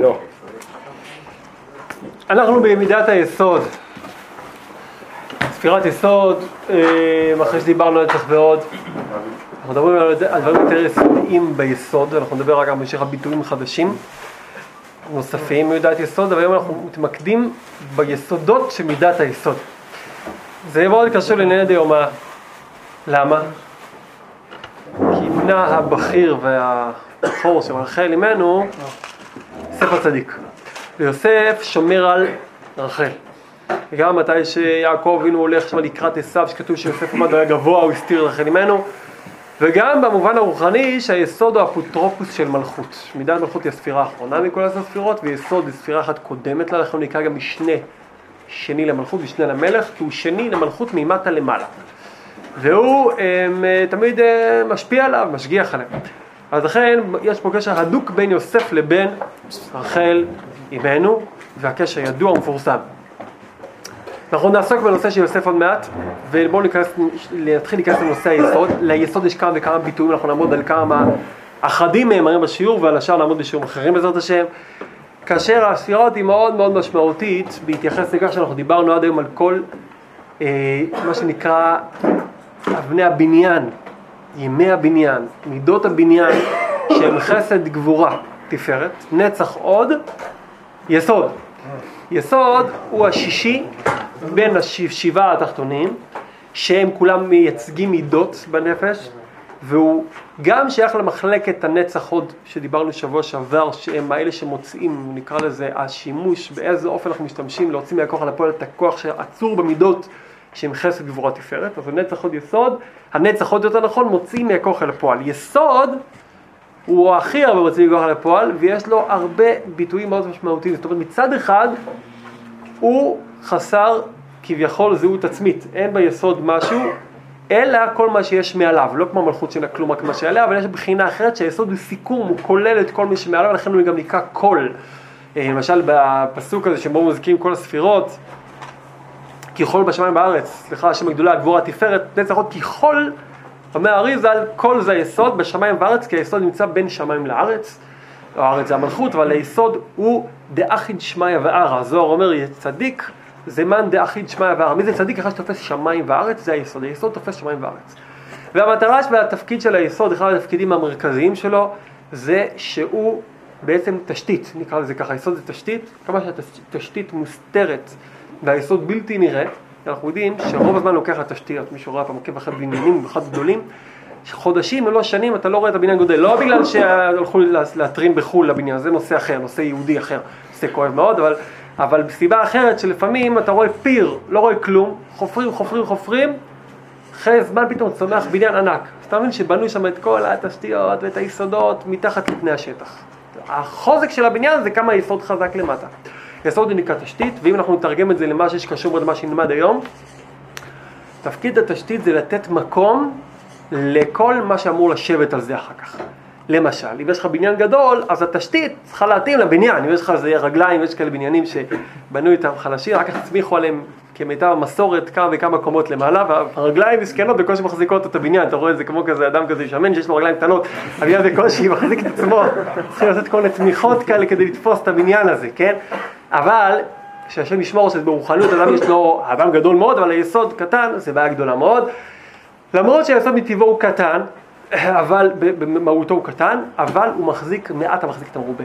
לא. אנחנו במידת היסוד. ספירת יסוד, אה, אחרי שדיברנו על ועוד, אנחנו מדברים על דברים יותר יסודיים ביסוד, ואנחנו נדבר רק על המשך הביטויים חדשים נוספים ממידת יסוד, אבל היום אנחנו מתמקדים ביסודות של מידת היסוד. זה מאוד קשור לענייני דיומא. למה? כי בנה הבכיר והבכור של רחל אימנו, יוסף הצדיק. ויוסף שומר על רחל. וגם מתי שיעקב אבינו הולך שם לקראת עשיו, שכתוב שיוסף עמד היה גבוה, הוא הסתיר רחל אימנו. וגם במובן הרוחני שהיסוד הוא אפוטרופוס של מלכות. מידת מלכות היא הספירה האחרונה מכל עשר ספירות, ויסוד היא ספירה אחת קודמת לה, הוא נקרא גם משנה שני למלכות, משנה למלך, כי הוא שני למלכות ממטה למעלה. והוא הם, תמיד משפיע עליו, משגיח עליו. אז לכן יש פה קשר הדוק בין יוסף לבין רחל אימנו, והקשר ידוע ומפורסם. אנחנו נעסוק בנושא של יוסף עוד מעט, ובואו נתחיל להיכנס לנושא היסוד. ליסוד יש כמה וכמה ביטויים, אנחנו נעמוד על כמה אחדים מהם היום בשיעור, ועל השאר נעמוד בשיעורים אחרים בעזרת השם. כאשר הספירות היא מאוד מאוד משמעותית, בהתייחס לכך שאנחנו דיברנו עד היום על כל אה, מה שנקרא אבני הבניין, ימי הבניין, מידות הבניין, שהם חסד גבורה, תפארת, נצח עוד, יסוד. יסוד הוא השישי בין השבעה התחתונים, שהם כולם מייצגים מידות בנפש, והוא גם שייך למחלקת הנצח עוד שדיברנו שבוע שעבר, שהם האלה שמוצאים, נקרא לזה, השימוש, באיזה אופן אנחנו משתמשים להוציא מהכוח על הפועל את הכוח שעצור במידות שהם חסד גבורה תפארת, אז הנצח עוד יסוד, הנצח עוד יותר נכון, מוציא מהכוח אל הפועל. יסוד הוא הכי הרבה מוציא מכוח אל הפועל, ויש לו הרבה ביטויים מאוד משמעותיים. זאת אומרת, מצד אחד, הוא חסר כביכול זהות עצמית, אין ביסוד משהו, אלא כל מה שיש מעליו, לא כמו מלכות שאין לה כלום רק מה שעליה, אבל יש בחינה אחרת שהיסוד הוא סיכום, הוא כולל את כל מי שמעליו, ולכן הוא גם נקרא קול. למשל בפסוק הזה שבו מוזכים כל הספירות, ככל בשמיים בארץ, סליחה, השם הגדולה, הגבורה, התפארת, נצח עוד ככל, אומר אריזל, כל זה היסוד. בשמיים בארץ, כי היסוד נמצא בין שמיים לארץ, לא הארץ זה המלכות, אבל היסוד הוא דאחיד שמיא וערא, הזוהר אומר, צדיק זה מאן דאחיד שמיא וערא, מי זה צדיק? אחד שתופס שמיים וארץ? זה היסוד, היסוד תופס שמיים וארץ. והמטרה והתפקיד של היסוד, אחד התפקידים המרכזיים שלו, זה שהוא בעצם תשתית, נקרא לזה ככה, היסוד זה תשתית, כמה שהתשתית מוסתרת והיסוד בלתי נראה, אנחנו יודעים שרוב הזמן לוקח לתשתיות, מישהו רואה פעם עוקב אחרי בניינים, במיוחד גדולים, חודשים ולא שנים אתה לא רואה את הבניין גודל, לא בגלל שהלכו להתרים בחו"ל לבניין, זה נושא אחר, נושא יהודי אחר, נושא כואב מאוד, אבל, אבל סיבה אחרת שלפעמים אתה רואה פיר, לא רואה כלום, חופרים, חופרים, חופרים, אחרי זמן פתאום צומח בניין ענק. אז אתה מבין שבנו שם את כל התשתיות ואת היסודות מתחת לפני השטח. החוזק של הבניין זה כמה יסוד חזק למטה. יסוד הוא נקרא תשתית, ואם אנחנו נתרגם את זה למה שקשור למה שנלמד היום, תפקיד התשתית זה לתת מקום לכל מה שאמור לשבת על זה אחר כך. למשל, אם יש לך בניין גדול, אז התשתית צריכה להתאים לבניין. אם יש לך איזה רגליים, יש כאלה בניינים שבנו איתם חלשים, רק כך הצמיחו עליהם כמיטב המסורת כמה וכמה קומות למעלה, והרגליים מסכנות בקושי מחזיקות את הבניין. אתה רואה את זה כמו כזה אדם כזה שמן שיש לו רגליים קטנות, הבניין בקושי מחזיק את עצמו. צריכים לעשות כל מיני תמיכות כאלה כדי לתפוס את הבניין הזה, כן? אבל כשהשם ישמור שזה ברוחניות, אדם יש לו, אדם גדול מאוד, אבל היסוד קטן, זה בעיה גדולה מאוד. למרות שהיסוד מטבעו הוא קטן, אבל במהותו הוא קטן, אבל הוא מחזיק, מעט המחזיק את המרובה.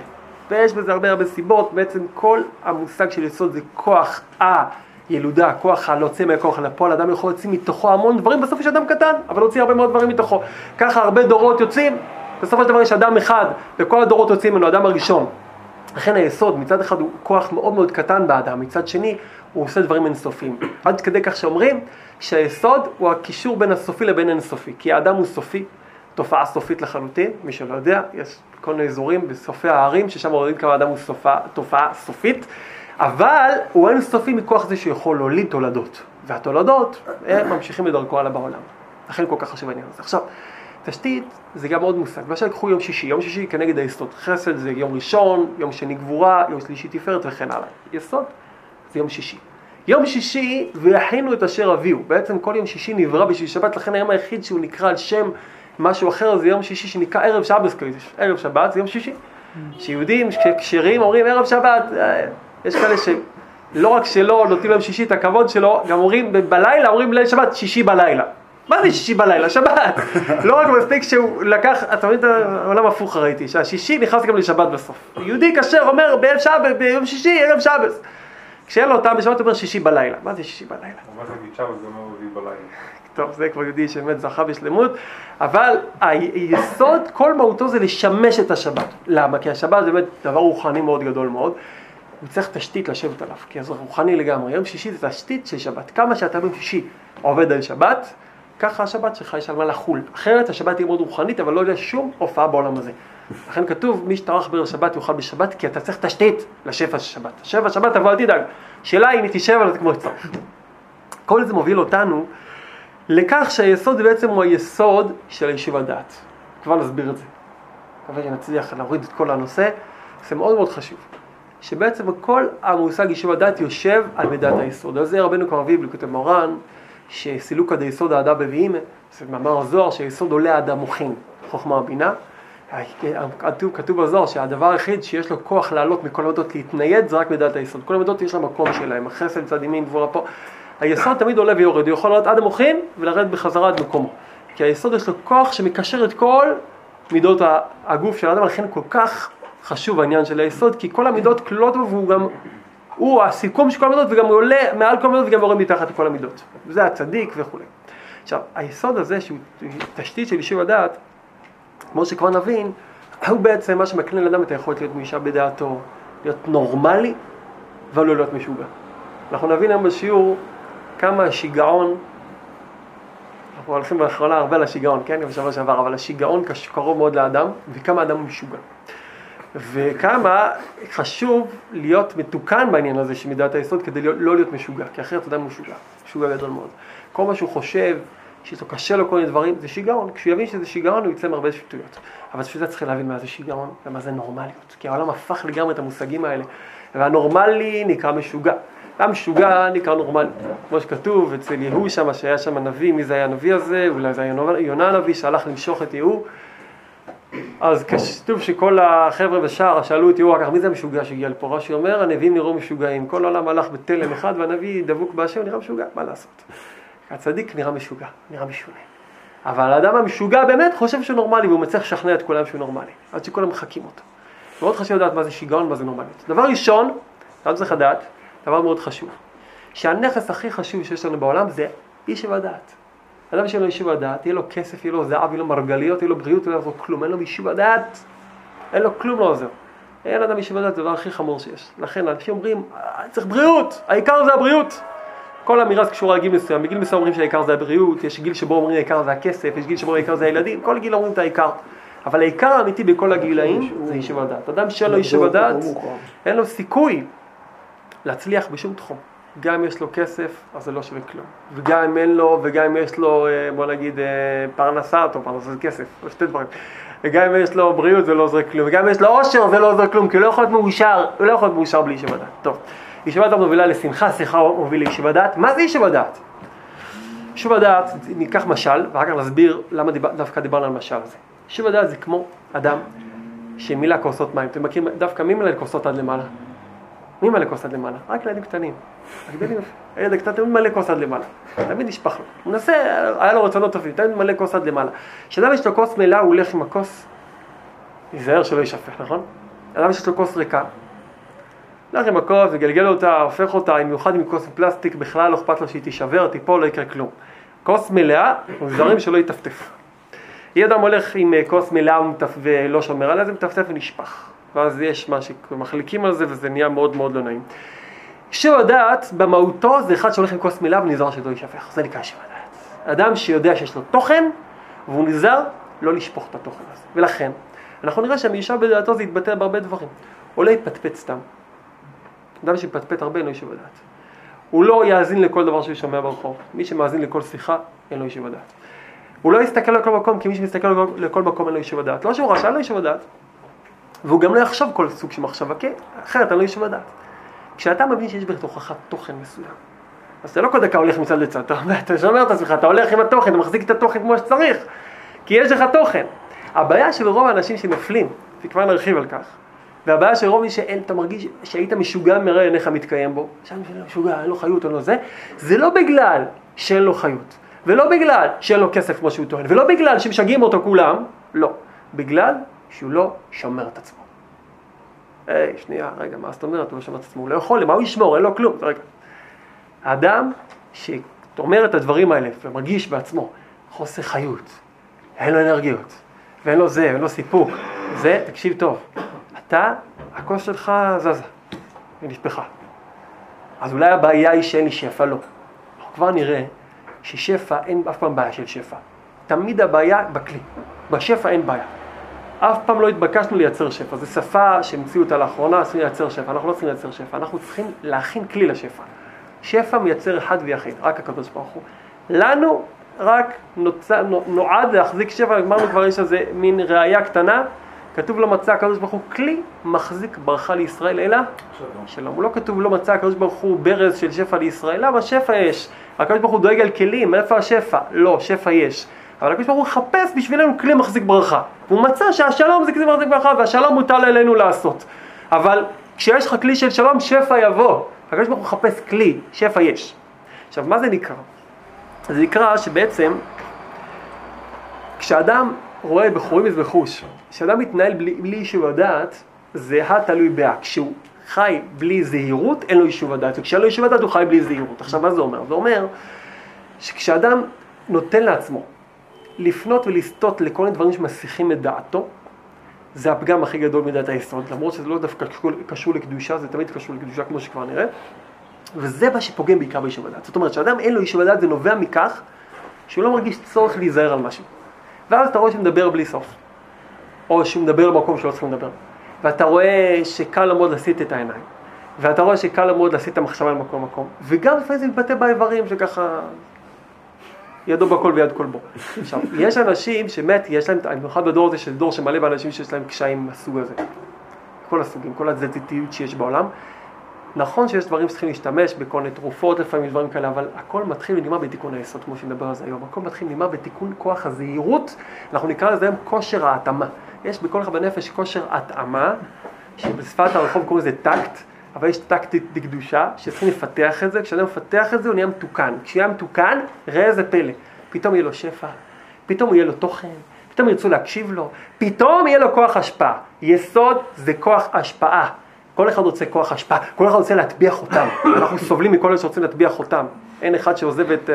ויש בזה הרבה הרבה סיבות, בעצם כל המושג של יסוד זה כוח הילודה, כוח הלהוציא מהכוח לפועל, אדם יכול להוציא מתוכו המון דברים, בסוף יש אדם קטן, אבל להוציא הרבה מאוד דברים מתוכו. ככה הרבה דורות יוצאים, בסופו של דבר יש אדם אחד, וכל הדורות יוצאים ממנו, האדם הראשון. לכן היסוד מצד אחד הוא כוח מאוד מאוד קטן באדם, מצד שני הוא עושה דברים אינסופיים. עד כדי כך שאומרים שהיסוד הוא הקישור בין הסופי לבין אינסופי, כי האדם הוא סופי, תופעה סופית לחלוטין, מי שלא יודע, יש כל מיני אזורים בסופי הערים ששם רואים כמה האדם הוא סופה, תופעה סופית, אבל הוא אינסופי מכוח זה שהוא יכול להוליד תולדות, והתולדות הם ממשיכים בדרכו הלאה בעולם. לכן כל כך חשוב העניין הזה. עכשיו, תשתית זה גם עוד מושג, למשל קחו יום שישי, יום שישי כנגד היסוד חסד זה יום ראשון, יום שני גבורה, יום שלישי תפארת וכן הלאה. יסוד זה יום שישי. יום שישי ויכינו את אשר אביהו, בעצם כל יום שישי נברא בשביל שבת, לכן היום היחיד שהוא נקרא על שם משהו אחר זה יום שישי שנקרא ערב שבס קודש, ערב שבת זה יום שישי. שיהודים כשרים אומרים ערב שבת, אה, יש כאלה שלא רק שלא נותנים להם שישי את הכבוד שלו, גם אומרים בלילה, אומרים ליל שבת שישי בלילה. מה זה שישי בלילה? שבת. לא רק מספיק שהוא לקח, אתה מבין את העולם הפוך ראיתי, שהשישי נכנס גם לשבת בסוף. יהודי כשר אומר בערב שבת, ביום שישי, ערב שבת. כשאין לו טעם בשבת הוא אומר שישי בלילה. מה זה שישי בלילה? מה זה להגיד שבת זה אומר רביעי בלילה. טוב, זה כבר יהודי שבאמת זכה בשלמות, אבל היסוד, כל מהותו זה לשמש את השבת. למה? כי השבת זה באמת דבר רוחני מאוד גדול מאוד. הוא צריך תשתית לשבת עליו, כי זה רוחני לגמרי. יום שישי זה תשתית של שבת. כמה שאתה ביום שישי עובד על שבת, ככה השבת שלך יש על מה לחול. אחרת השבת תהיה מאוד רוחנית, אבל לא יהיה שום הופעה בעולם הזה. לכן כתוב, מי שטרח בערב שבת יאכל בשבת, כי אתה צריך תשתית לשפע של שבת. שפע שבת תבוא, אל תדאג. שאלה אם היא תשב על זה כמו שצריך. כל זה מוביל אותנו לכך שהיסוד בעצם הוא היסוד של היישוב הדעת. כבר נסביר את זה. מקווה שנצליח להוריד את כל הנושא. זה מאוד מאוד חשוב. שבעצם כל המושג יישוב הדעת יושב על מידת היסוד. על זה רבנו כבר בליקוטי מורן, שסילוקא דיסוד האדה בביאים, זה מאמר הזוהר שהיסוד עולה אדם מוחין, חוכמה ובינה. כתוב, כתוב בזוהר שהדבר היחיד שיש לו כוח לעלות מכל המידות להתנייד זה רק מידת היסוד. כל המידות יש לה מקום שלהם, החסד, צד ימין, גבורה פה. היסוד תמיד עולה ויורד, הוא יכול לעלות עד המוחין ולרדת בחזרה עד מקומו. כי היסוד יש לו כוח שמקשר את כל מידות הגוף של האדם, לכן כל כך חשוב העניין של היסוד, כי כל המידות כלולות בו והוא גם, הוא הסיכום של כל המידות וגם עולה מעל כל המידות וגם יורד מתחת לכל המידות. זה הצדיק וכולי. עכשיו, היסוד הזה שהוא תשתית של יישוב הדעת, כמו שכבר נבין, הוא בעצם מה שמקנה לאדם את היכולת להיות מישה בדעתו, להיות נורמלי, אבל לא להיות משוגע. אנחנו נבין היום בשיעור כמה השיגעון, אנחנו הולכים באחרונה הרבה לשיגעון, כן? גם בשבוע שעבר, אבל השיגעון קרוב מאוד לאדם, וכמה אדם הוא משוגע. וכמה חשוב להיות מתוקן בעניין הזה של מידת היסוד כדי לא, לא להיות משוגע, כי אחרת אדם משוגע, משוגע גדול מאוד. כל מה שהוא חושב, שאיתו קשה לו כל מיני דברים, זה שיגעון. כשהוא יבין שזה שיגעון הוא יצא מהרבה שטויות. אבל בשביל זה צריך להבין מה זה שיגעון ומה זה נורמליות. כי העולם הפך לגמרי את המושגים האלה. והנורמלי נקרא משוגע. המשוגע נקרא נורמלי. כמו שכתוב אצל יהוא שם, שהיה שם הנביא, מי זה היה הנביא הזה? אולי זה היה יונה הנביא שהלך למשוך את יהוא. אז כתוב שכל החבר'ה בשער שאלו את יהוא אחר מי זה המשוגע שהגיע לפה? רש"י אומר, הנביאים נראו משוגעים. כל העולם הלך בתלם אחד והנביא דבוק בהשם נראה משוגע, מה לעשות? הצדיק נראה משוגע, נראה משונה. אבל האדם המשוגע באמת חושב שהוא נורמלי והוא מצליח לשכנע את כולם שהוא נורמלי, עד שכולם מחקים אותו. מאוד חשוב לדעת מה זה שיגעון ומה זה נורמליות. דבר ראשון, אתה צריך לדעת, דבר מאוד חשוב, שהנכס הכי חשוב שיש לנו בעולם זה איש הדעת. אדם שאין לו יישוב הדעת, יהיה לו כסף, יהיה לו זהב, יהיה לו מרגליות, יהיה לו בריאות, לא יעזור כלום, אין לו יישוב הדעת, אין לו כלום לא עוזר. אין אדם יישוב הדעת, זה הדבר הכי חמור שיש. לכן אנשים אומרים, אה, צריך בריאות, העיקר זה הבריאות. כל אמירה קשורה לגיל מסוים, בגיל מסוים אומרים שהעיקר זה הבריאות, יש גיל שבו אומרים העיקר זה הכסף, יש גיל שבו העיקר זה הילדים, כל גיל אומרים את העיקר. אבל העיקר האמיתי בכל הגילאים זה יישוב הדעת. אדם שאין לו יישוב הדעת, אין לו סיכוי להצליח בשום תחום. גם אם יש לו כסף, אז זה לא שווה כלום. וגם אם אין לו, וגם אם יש לו, אה, בוא נגיד, אה, פרנסה, טוב, פרנסה זה כסף, זה שתי דברים. וגם אם יש לו בריאות, זה לא עוזר כלום. וגם אם יש לו עושר, זה לא עוזר כלום, כי הוא לא יכול להיות מאושר, הוא לא יכול להיות מאושר בלי יישוב הדעת. טוב. ישיבת הדעת מובילה לשמחה, שמחה מוביל ליישוב הדעת. מה זה יישוב הדעת? יישוב הדעת, ניקח משל, ואחר כך נסביר למה דיבר, דווקא דיברנו על משל הזה. יישוב הדעת זה כמו אדם שמילא כוסות מים. אתם מכירים דווקא מי מילא כוסות עד למעלה? מי מלא כוס עד למעלה? רק ילדים קטנים. הילד הקטן תמיד מלא כוס עד למעלה. תמיד נשפך לו. הוא מנסה, היה לו רצונות טובים, תמיד מלא כוס עד למעלה. כשאדם יש לו כוס מלאה, הוא הולך עם הכוס, ייזהר שלא יישפך, נכון? אדם שיש לו כוס ריקה, הולך עם הכוס, מגלגל אותה, הופך אותה, במיוחד עם כוס פלסטיק, בכלל לא אכפת לו שהיא תישבר, תיפול, לא יקרה כלום. כוס מלאה, נזהרים שלא יטפטף. אם אדם הולך עם אה, כוס מלאה ולא שומר עליה, זה מטפטף ונשפך. ואז יש מה שמחליקים על זה וזה נהיה מאוד מאוד לא נעים. יישוב הדעת במהותו זה אחד שהולך עם כוס מלאה ונזהר שלא יישפך, זה נקרא יישוב הדעת. אדם שיודע שיש לו תוכן והוא נזהר לא לשפוך את התוכן הזה. ולכן, אנחנו נראה שהמיושב בדעתו זה יתבטא בהרבה דברים. או לא יפטפט סתם. אדם שיפטפט הרבה אין לו יישוב הדעת. הוא לא יאזין לכל דבר שהוא שומע ברחוב. מי שמאזין לכל שיחה, אין לו יישוב הדעת. הוא לא יסתכל לכל מקום, כי מי שמסתכל לכל מקום אין לו יישוב הדעת. לא שהוא רשע, אין לו יישוב הדעת. והוא גם לא יחשוב כל סוג של מחשבה, כי אחרת אני לא יישוב הדעת. כשאתה מבין שיש בתוכך תוכן מסוים, אז אתה לא כל דקה הולך מצד לצד, אתה, שומר את עצמך, אתה הולך עם התוכן, אתה מחזיק את התוכן כמו שצריך, כי יש לך תוכן. הבעיה של רוב האנשים שנופלים, וכבר נרחיב על כך, והבעיה של רוב מי שאתה מרגיש שהיית משוגע מראה עיניך מתקיים בו, שם משוגע, אין לו חיות, אין לו זה, זה לא בגלל שאין לו חיות, ולא בגלל שאין לו כסף כמו שהוא טוען, ולא בגלל שמשגעים אותו כולם, לא, בגלל שהוא לא שומר את עצמו. היי, שנייה, רגע, מה זאת אומרת? הוא לא שומר את עצמו, הוא לא יכול, מה הוא ישמור? אין לו כלום. רגע. האדם שאומר את הדברים האלה ומרגיש בעצמו חוסר חיות, אין לו אנרגיות, ואין לו זה, ואין לו סיפוק, זה, תקשיב טוב, אתה, הכוס שלך זזה, היא נשפכה. אז אולי הבעיה היא שאין לי שפע? לא. אנחנו כבר נראה ששפע, אין אף פעם בעיה של שפע. תמיד הבעיה בכלי. בשפע אין בעיה. אף פעם לא התבקשנו לייצר שפע, זו שפה שהמציאו אותה לאחרונה, צריכים לייצר שפע, אנחנו לא צריכים לייצר שפע, אנחנו צריכים להכין כלי לשפע. שפע מייצר אחד ויחיד, רק הקדוש ברוך הוא. לנו רק נוצ... נועד להחזיק שפע, אמרנו כבר יש איזה מין ראייה קטנה, כתוב לא מצא הקדוש ברוך הוא כלי מחזיק ברכה לישראל, אלא שלום. שלום. לא כתוב לא מצא הקדוש ברוך הוא ברז של שפע לישראל, למה שפע יש? הקדוש ברוך הוא דואג על כלים, איפה השפע? לא, שפע יש. אבל הקדוש ברוך הוא מחפש בשבילנו כלי מחזיק ברכה. הוא מצא שהשלום זה כלי מחזיק ברכה, והשלום מוטל עלינו לעשות. אבל כשיש לך כלי של שלום, שפע יבוא. הקדוש ברוך הוא מחפש כלי, שפע יש. עכשיו, מה זה נקרא? זה נקרא שבעצם, כשאדם רואה בחורים וחוש, כשאדם מתנהל בלי, בלי יישוב הדעת, זה התלוי בה. כשהוא חי בלי זהירות, אין לו יישוב הדעת, וכשאין לו יישוב הדעת הוא חי בלי זהירות. עכשיו, מה זה אומר? זה אומר שכשאדם נותן לעצמו לפנות ולסטות לכל מיני דברים שמסיחים את דעתו, זה הפגם הכי גדול מדעת היסוד, למרות שזה לא דווקא קשור, קשור לקדושה, זה תמיד קשור לקדושה כמו שכבר נראה, וזה מה שפוגם בעיקר ביישוב הדעת. זאת אומרת, כשאדם אין לו יישוב הדעת זה נובע מכך שהוא לא מרגיש צורך להיזהר על משהו. ואז אתה רואה שהוא מדבר בלי סוף, או שהוא מדבר במקום שלא צריכים לדבר, ואתה רואה שקל מאוד להסיט את העיניים, ואתה רואה שקל מאוד להסיט את המחשבה למקום מקום, וגם לפעמים זה מתבטא באיברים שככה ידו בכל ויד כל בו. עכשיו, יש אנשים שבאמת יש להם, במיוחד בדור הזה, של דור שמלא באנשים שיש להם קשיים מהסוג הזה. כל הסוגים, כל התזזיתיות שיש בעולם. נכון שיש דברים שצריכים להשתמש בכל מיני תרופות לפעמים, דברים כאלה, אבל הכל מתחיל ונגמר בתיקון היסוד, כמו שנדבר על זה היום. הכל מתחיל ונגמר בתיקון כוח הזהירות, אנחנו נקרא לזה היום כושר ההתאמה. יש בכל אחד בנפש כושר התאמה, שבשפת הרחוב קוראים לזה טקט. אבל יש טקטית בקדושה, שצריכים לפתח את זה, כשאדם מפתח את זה הוא נהיה מתוקן. כשיהיה מתוקן, ראה איזה פלא, פתאום יהיה לו שפע, פתאום יהיה לו תוכן, פתאום ירצו להקשיב לו, פתאום יהיה לו כוח השפעה. יסוד זה כוח השפעה. כל אחד רוצה כוח השפעה, כל אחד רוצה להטביע חותם. אנחנו סובלים מכל אלה שרוצים להטביע חותם. אין אחד שעוזב את uh,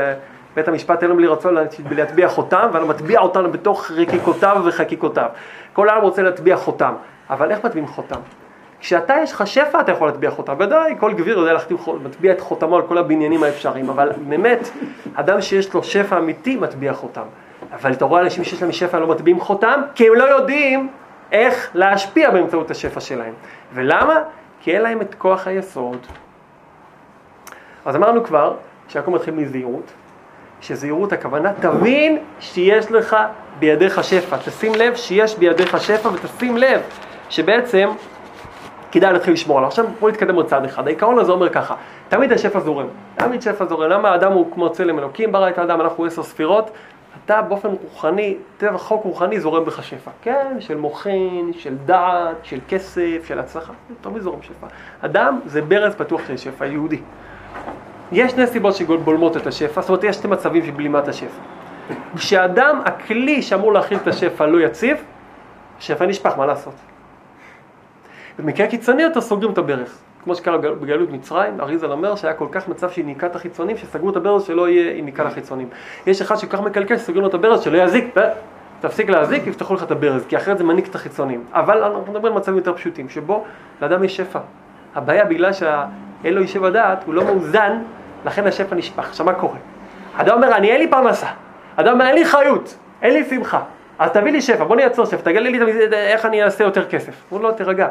בית המשפט העליון בלי רצון להטביע חותם, ואנו מטביע אותנו בתוך רקיקותיו וחקיקותיו. כל העם רוצה להטביע חותם, אבל איך מטביעים חותם? כשאתה יש לך שפע אתה יכול להטביע חותם, ודאי כל גביר יודע להטביע את חותמו על כל הבניינים האפשריים, אבל באמת, אדם שיש לו שפע אמיתי מטביע חותם. אבל אתה רואה אנשים שיש להם שפע לא מטביעים חותם, כי הם לא יודעים איך להשפיע באמצעות השפע שלהם. ולמה? כי אין להם את כוח היסוד. אז אמרנו כבר שהכל מתחיל מזהירות, שזהירות הכוונה, תבין שיש לך בידיך שפע, תשים לב שיש בידיך שפע ותשים לב שבעצם כדאי להתחיל לשמור עליו. עכשיו בואו נתקדם עוד צעד אחד. העיקרון הזה אומר ככה, תמיד השפע זורם. תמיד שפע זורם. למה האדם הוא כמו צלם אלוקים, ברא את האדם, אנחנו עשר ספירות. אתה באופן רוחני, טבע חוק רוחני זורם בך שפע. כן, של מוחין, של דעת, של כסף, של הצלחה. תמיד זורם שפע. אדם זה ברז פתוח של שפע, יהודי. יש שני סיבות שבולמות את השפע, זאת אומרת יש שתי מצבים של בלימת השפע. כשאדם, הכלי שאמור להכיל את השפע לא יציב, שפע נשפך, מה לעשות? במקרה קיצוני יותר סוגרים את הברז. כמו שקרה בגלות מצרים, אריזל אומר שהיה כל כך מצב של ניקת החיצונים, שסגרו את הברז שלא יהיה עם ניקה לחיצונים. יש אחד שכל כך מקלקל שסוגרים לו את הברז שלא יזיק, תפסיק להזיק, יפתחו לך את הברז, כי אחרת זה מניק את החיצונים. אבל אנחנו מדברים על מצבים יותר פשוטים, שבו לאדם יש שפע. הבעיה בגלל שאין לו יישב הדעת, הוא לא מאוזן, לכן השפע נשפך. עכשיו מה קורה? אדם אומר, אני אין לי פרנסה. אדם אומר, אין לי חיות, אין לי שמחה. אז תביא לי שפע, בוא נייצר שפע, תגלה לי איך אני אעשה יותר כסף. הוא לא, תירגע.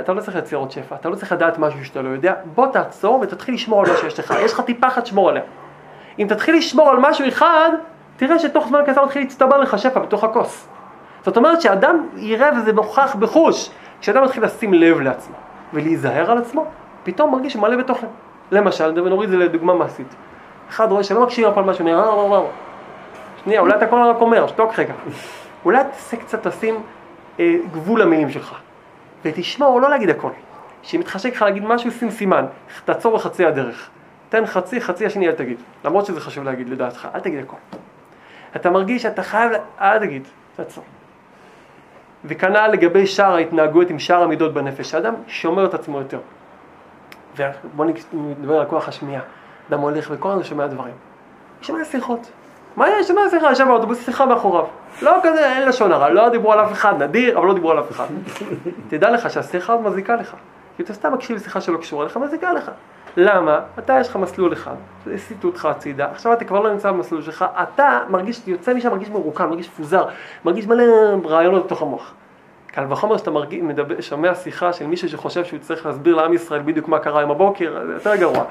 אתה לא צריך לייצר עוד שפע, אתה לא צריך לדעת משהו שאתה לא יודע, בוא תעצור ותתחיל לשמור על מה שיש לך, יש לך טיפה אחת שמור עליה. אם תתחיל לשמור על משהו אחד, תראה שתוך זמן קצר מתחיל להצטבר לך שפע בתוך הכוס. זאת אומרת שאדם יראה וזה נוכח בחוש, כשאדם מתחיל לשים לב לעצמו ולהיזהר על עצמו, פתאום מרגיש מלא בתוכן. למשל, ונוריד את זה לדוגמה מעשית. אחד רואה שלא מקשיב על משהו, נראה, שנייה, אולי אתה כל הזמן רק אומר, שתוק רגע. אולי תעשה קצת, תשים אה, גבול למילים שלך, ותשמור לא להגיד הכל. כשמתחשק לך להגיד משהו, שים סימן, תעצור בחצי הדרך. תן חצי, חצי השני אל תגיד. למרות שזה חשוב להגיד לדעתך, אל תגיד הכל. אתה מרגיש שאתה חייב, אל תגיד, תעצור. וכנ"ל לגבי שאר ההתנהגויות עם שאר המידות בנפש, האדם שומר את עצמו יותר. ובואו נדבר על כוח השמיעה. אדם הולך וכל הזמן שומע דברים. שומע שיחות. מה יש? שומע שיחה, ישב באוטובוס, שיחה מאחוריו. לא כזה, אין לשון הרע, לא דיברו על אף אחד, נדיר, אבל לא דיברו על אף אחד. תדע לך שהשיחה מזיקה לך. כי אתה סתם מקשיב לשיחה שלא קשורה לך, מזיקה לך. למה? אתה יש לך מסלול אחד, הסיטו אותך הצידה, עכשיו אתה כבר לא נמצא במסלול שלך, אתה מרגיש, יוצא משם מרגיש מרוקן, מרגיש מפוזר, מרגיש מלא רעיונות בתוך המוח. קל וחומר שאתה מרגיש, מדבר, שומע שיחה של מישהו שחושב שהוא צריך להסביר לעם ישראל בדיוק מה קרה עם הבוקר, זה יותר גרוע.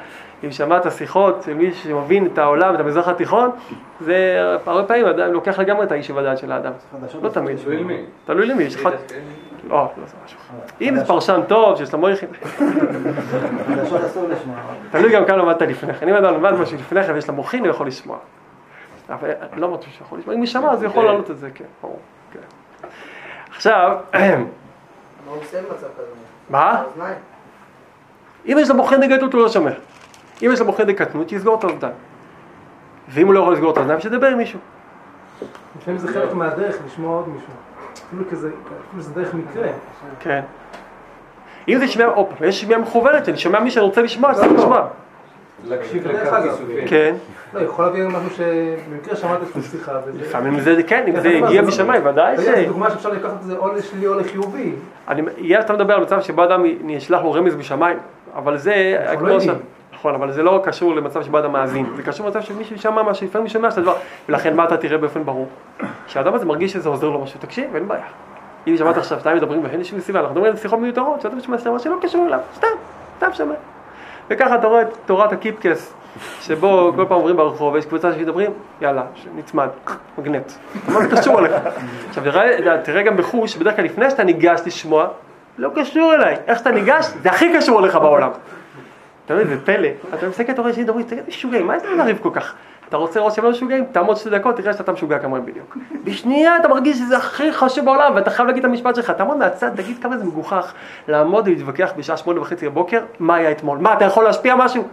אם שמעת שיחות של מישהו שמבין את העולם, את המזרח התיכון, זה הרבה פעמים עדיין לוקח לגמרי את האיש ובדעת של האדם. לא תמיד. תלוי למי. תלוי למי, יש לך... לא, לא זה משהו. אם זה פרשן טוב, שיש לו מויכין, חדשות אסור לשמוע. תלוי גם כמה למדת לפני כן. אם אדם למד משהו לפני כן ויש לו מוחין, הוא יכול לשמוע. אבל לא אמרתי שהוא יכול לשמוע. אם הוא שמע, אז הוא יכול לעלות את זה, כן, ברור. עכשיו, מה הוא עושה במצב כזה? מה? האוזניים. אם יש לו מוחין דגדלות הוא לא שומע. אם יש לו מוחין דקטנות, שיסגור את האוזניים. ואם הוא לא יכול לסגור את האוזניים, שידבר עם מישהו. לפעמים זה חלק מהדרך לשמוע עוד מישהו. אפילו כזה, אפילו זה דרך מקרה. כן. אם זה שמיעה, הופ, יש שמיעה מכוונת, שאני שומע מי שאני רוצה לשמוע, שאני צריך לשמוע. להקשיב לקו אגב. כיסופים. כן. לא, יכול להביא משהו שבמקרה שמעת איזושהי שיחה. וזה- לפעמים זה, כן, אם זה דרך אגב, הגיע זה- משמיים, ודאי ש... זו דוגמה שאפשר לקחת את זה או לשלילי או לחיובי. אני, יש, אתה מדבר על מצב שבו אדם נשלח לו רמז בשמיים, אבל זה, לא. נכון, אבל זה לא קשור למצב שבו אדם מאזין, זה קשור למצב שמישהו שמע משהו, לפעמים הוא שומע את הדבר, ולכן מה אתה תראה באופן ברור? שהאדם הזה מרגיש שזה עוזר לו משהו, תקשיב, אין בעיה. אם שמעת עכשיו שתיים מדברים ואין שום סיבה, אנחנו מדברים על שיחות מיותרות, שאתה משמע דבר שלא קשור אליו, סתם, סתם שומע. וככה אתה רואה את תורת הקיפקס, שבו כל פעם עוברים ברחוב, ויש קבוצה שמדברים, יאללה, נצמד, מגנט. מה זה קשור אליך? עכשיו תראה, תראה גם בחוש, בדרך כלל לפני שאתה ניגש לשמוע, לא קשור אליי. איך שאתה ניגש, זה הכי קשור אליך בעולם. אתה מבין, זה פלא. אתה מסתכל, אתה רואה שאנשים מדברים, תגיד, משוגעים, מה להם לריב כל כך? אתה רוצה לראות שהם לא משוגעים? תעמוד שתי דקות, תראה שאתה משוגע כמוהם בדיוק. בשנייה אתה מרגיש שזה הכי חשוב בעולם, ואתה חייב להגיד את המשפט שלך. תעמוד מהצד, תגיד כמה זה מגוחך לעמוד ולהתווכח בשעה שמונה וחצי בבוקר, מה היה אתמול? מה, אתה יכול להשפיע משהו?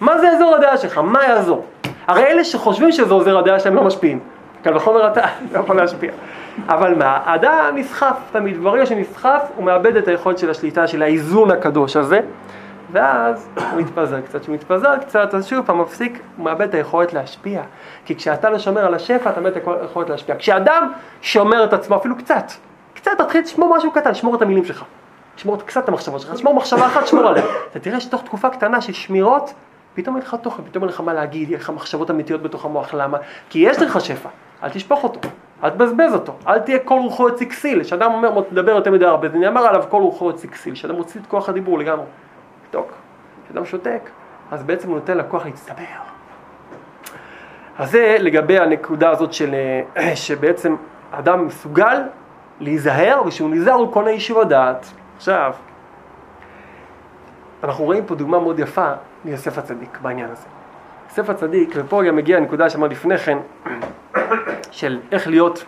מה זה יעזור הדעה שלך? מה יעזור? הרי אלה שחושבים שזה עוזר הדעה שלהם לא משפיעים. קל וחומר אתה לא יכול להשפיע. אבל מה, האדם נסחף תמיד, ברגע שנסחף הוא מאבד את היכולת של השליטה של האיזון הקדוש הזה, ואז הוא מתפזר קצת. כשהוא מתפזר קצת, אז שוב פעם מפסיק, הוא מאבד את היכולת להשפיע. כי כשאתה לא שומר על השפע, אתה מאבד את היכולת להשפיע. כשאדם שומר את עצמו, אפילו קצת, קצת תתחיל לשמור משהו קטן, שמור את המילים שלך. שמור קצת את המחשבות שלך, שמור מחשבה אחת, שמור עליה. אתה תראה שתוך תקופה קטנה של שמירות, פתאום יהיה לך תוכן, פתאום יהיה לך מה להגיד, יהיה לך מחשבות אמיתיות בתוך המוח, למה? כי יש לך שפע, אל תשפוך אותו, אל תבזבז אותו, אל תהיה כל רוחו יוצא כסיל, כשאדם אומר, מדבר יותר מדי הרבה, זה נאמר עליו כל רוחו יוצא כסיל, כשאדם מוציא את כוח הדיבור לגמרי, שתוק, כשאדם שותק, אז בעצם הוא נותן לכוח להצטבר. אז זה לגבי הנקודה הזאת של, אה, שבעצם אדם מסוגל להיזהר, וכשהוא נזהר הוא קונה יישוב הדעת. עכשיו, אנחנו רואים פה דוגמה מאוד יפה מיוסף הצדיק בעניין הזה. יוסף הצדיק, ופה גם מגיעה הנקודה שאמרתי לפני כן, של איך להיות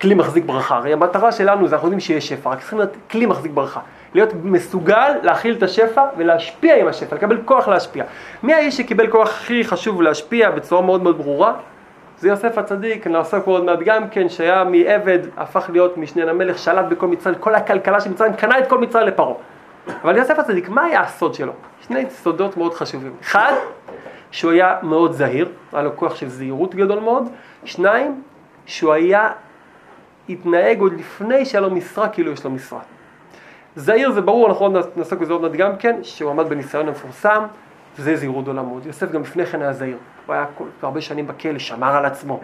כלי מחזיק ברכה. הרי המטרה שלנו זה אנחנו יודעים שיש שפע, רק צריכים להיות כלי מחזיק ברכה. להיות מסוגל להכיל את השפע ולהשפיע עם השפע, לקבל כוח להשפיע. מי האיש שקיבל כוח הכי חשוב להשפיע בצורה מאוד מאוד ברורה? זה יוסף הצדיק, נעסוק עוד מעט גם כן, שהיה מעבד, הפך להיות משנה למלך, שלט בכל מצרים, כל הכלכלה של מצרים, קנה את כל מצרים לפרעה. אבל יוסף הצדיק, מה היה הסוד שלו? שני סודות מאוד חשובים. אחד, שהוא היה מאוד זהיר, היה לו כוח של זהירות גדול מאוד. שניים, שהוא היה, התנהג עוד לפני שהיה לו משרה כאילו יש לו משרה. זהיר זה ברור, אנחנו עוד נעסוק בזה עוד מעט גם כן, שהוא עמד בניסיון המפורסם, וזה זהירות גדולה מאוד. יוסף גם לפני כן היה זהיר, הוא היה כל, הרבה שנים בכלא, שמר על עצמו.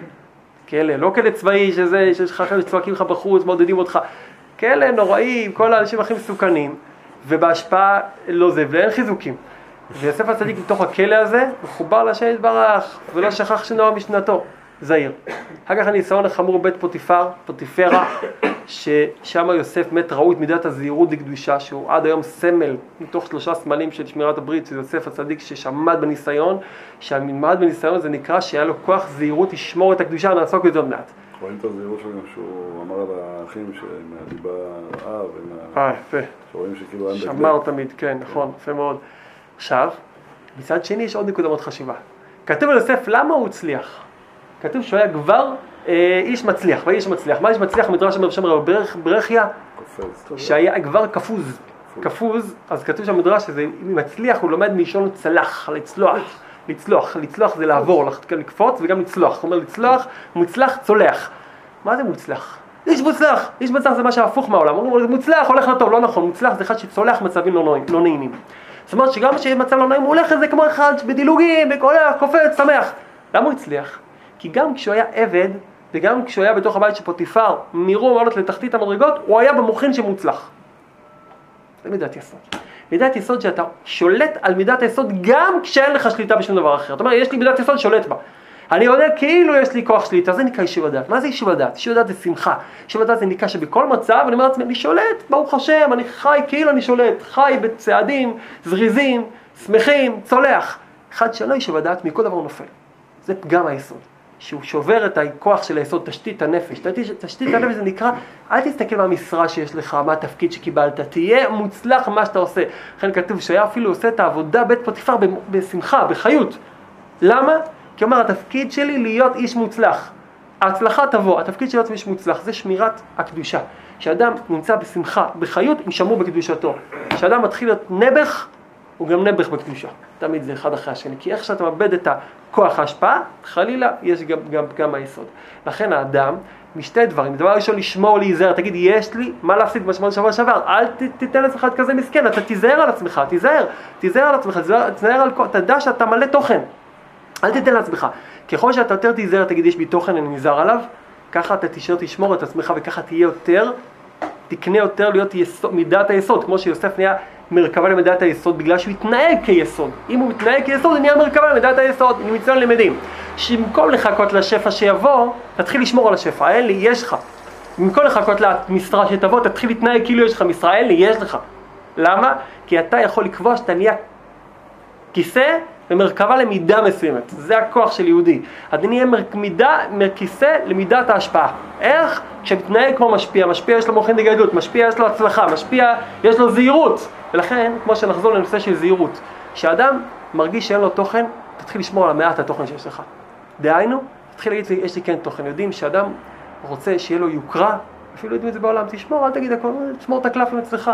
כלא, לא כלא צבאי שזה, שיש לך אחרי שצועקים לך בחוץ, מעודדים אותך. כלא נוראי, עם כל האנשים הכי מסוכנים, ובהשפעה לא זה, ואין חיזוקים. ויוסף הצדיק מתוך הכלא הזה, מחובר להשם יתברך, ולא שכח שנוע משנתו, זהיר. אחר כך הניסיון החמור בית פוטיפר, פוטיפרה, ששם יוסף מת ראו את מידת הזהירות לקדושה, שהוא עד היום סמל מתוך שלושה סמלים של שמירת הברית, של יוסף הצדיק ששמד בניסיון, שהמלמד בניסיון זה נקרא שהיה לו כוח זהירות לשמור את הקדושה, נעסוק בזה עוד מעט. רואים את הזהירות שלו גם שהוא אמר על האחים שמהליבה רעה, ומה... אה, יפה. שרואים שכאילו שמר תמיד, כן, נכון, יפה מאוד. עכשיו, מצד שני יש עוד נקודה מאוד חשובה. כתוב על יוסף למה הוא הצליח. כתוב שהוא היה כבר אה, איש מצליח, ואיש מצליח. מה איש מצליח? מדרש אומר שם רבי ברך- ברכיה. שהיה כבר כפוז. כפוז, אז כתוב שם מדרש שזה מצליח הוא לומד מלשון צלח, לצלוח. לצלוח, לצלוח זה לעבור, לח- לקפוץ וגם לצלוח. זאת אומרת לצלוח, מוצלח, צולח. מה זה מוצלח? איש מוצלח, איש מוצלח זה משהו הפוך מהעולם, אומרים מוצלח הולך לטוב, לא נכון, מוצלח זה אחד שצולח מצבים לא נעים- לא נעימים. זאת אומרת שגם כשיש מצב לא נעים הוא הולך לזה כמו אחד בדילוגים, הולך, קופץ, שמח. למה הוא הצליח? כי גם כשהוא היה עבד, וגם כשהוא היה בתוך הבית של פוטיפר, מרום מעלות לתחתית המדרגות, הוא היה במוחין שמוצלח. זה מידת יסוד. מידת יסוד שאתה שולט על מידת היסוד גם כשאין לך שליטה בשום דבר אחר. זאת אומרת, יש לי מידת יסוד, שולט בה. אני יודע כאילו יש לי כוח שליטה, זה נקרא יישוב הדעת. מה זה יישוב הדעת? יישוב הדעת זה שמחה. יישוב הדעת זה נקרא שבכל מצב אני אומר לעצמי, אני שולט, ברוך השם, אני חי כאילו אני שולט, חי בצעדים זריזים, שמחים, צולח. אחד שלא יישוב הדעת, מכל דבר הוא נופל. זה פגם היסוד. שהוא שובר את הכוח של היסוד, תשתית הנפש. תשתית, הנפש זה נקרא, אל תסתכל מה המשרה שיש לך, מה התפקיד שקיבלת, תהיה מוצלח במה שאתה עושה. לכן כתוב שהיה אפילו עושה את העבודה בית פוטיפר בשמחה, בחיות. למה? כי הוא אומר, התפקיד שלי להיות איש מוצלח. ההצלחה תבוא, התפקיד של להיות איש מוצלח זה שמירת הקדושה. כשאדם נמצא בשמחה, בחיות, הוא שמור בקדושתו. כשאדם מתחיל להיות נעבך, הוא גם נעבך בקדושה. תמיד זה אחד אחרי השני. כי איך שאתה מאבד את הכוח ההשפעה, חלילה, יש גם, גם פגם היסוד. לכן האדם, משתי דברים. דבר ראשון, לשמור, להיזהר. תגיד, יש לי מה להפסיד שאמרנו שבוע שעבר. אל ת, תיתן לעצמך להיות כזה מסכן, אתה תיזהר על עצמך, תיזהר. תיזהר על עצמך, תיזהר, תיזהר על כל... תדע שאתה מלא תוכן. אל תיתן לעצמך. ככל שאתה יותר תיזהר, תגיד, יש בי תוכן, אני נזהר עליו, ככה אתה תישאר תשמור את עצמך וככה תהיה יותר, תקנה יותר להיות יסוד, מידת היסוד, כמו שיוסף נהיה מרכבה למידת היסוד בגלל שהוא התנהג כיסוד. אם הוא מתנהג כיסוד, הוא נהיה מרכבה למידת היסוד, מצוין למדים. שבמקום לחכות לשפע שיבוא, תתחיל לשמור על השפע, אין לי, יש לך. במקום לחכות למשרה שתבוא, תתחיל להתנהג כאילו יש לך משרה, אין לי, יש לך. למה? כי אתה יכול לקבוע שאתה נהיה כיסא ומרכבה למידה מסוימת, זה הכוח של יהודי. נהיה מר- מידה, מכיסא למידת ההשפעה. איך? כשמתנהג כמו משפיע, משפיע יש לו מוחין דגדלות, משפיע יש לו הצלחה, משפיע יש לו זהירות. ולכן, כמו שנחזור לנושא של זהירות, כשאדם מרגיש שאין לו תוכן, תתחיל לשמור על המעט התוכן שיש לך. דהיינו, תתחיל להגיד, יש לי כן תוכן. יודעים שאדם רוצה שיהיה לו יוקרה, אפילו יודעים את זה בעולם, תשמור, אל תגיד הכל, תשמור את הקלפים אצלך.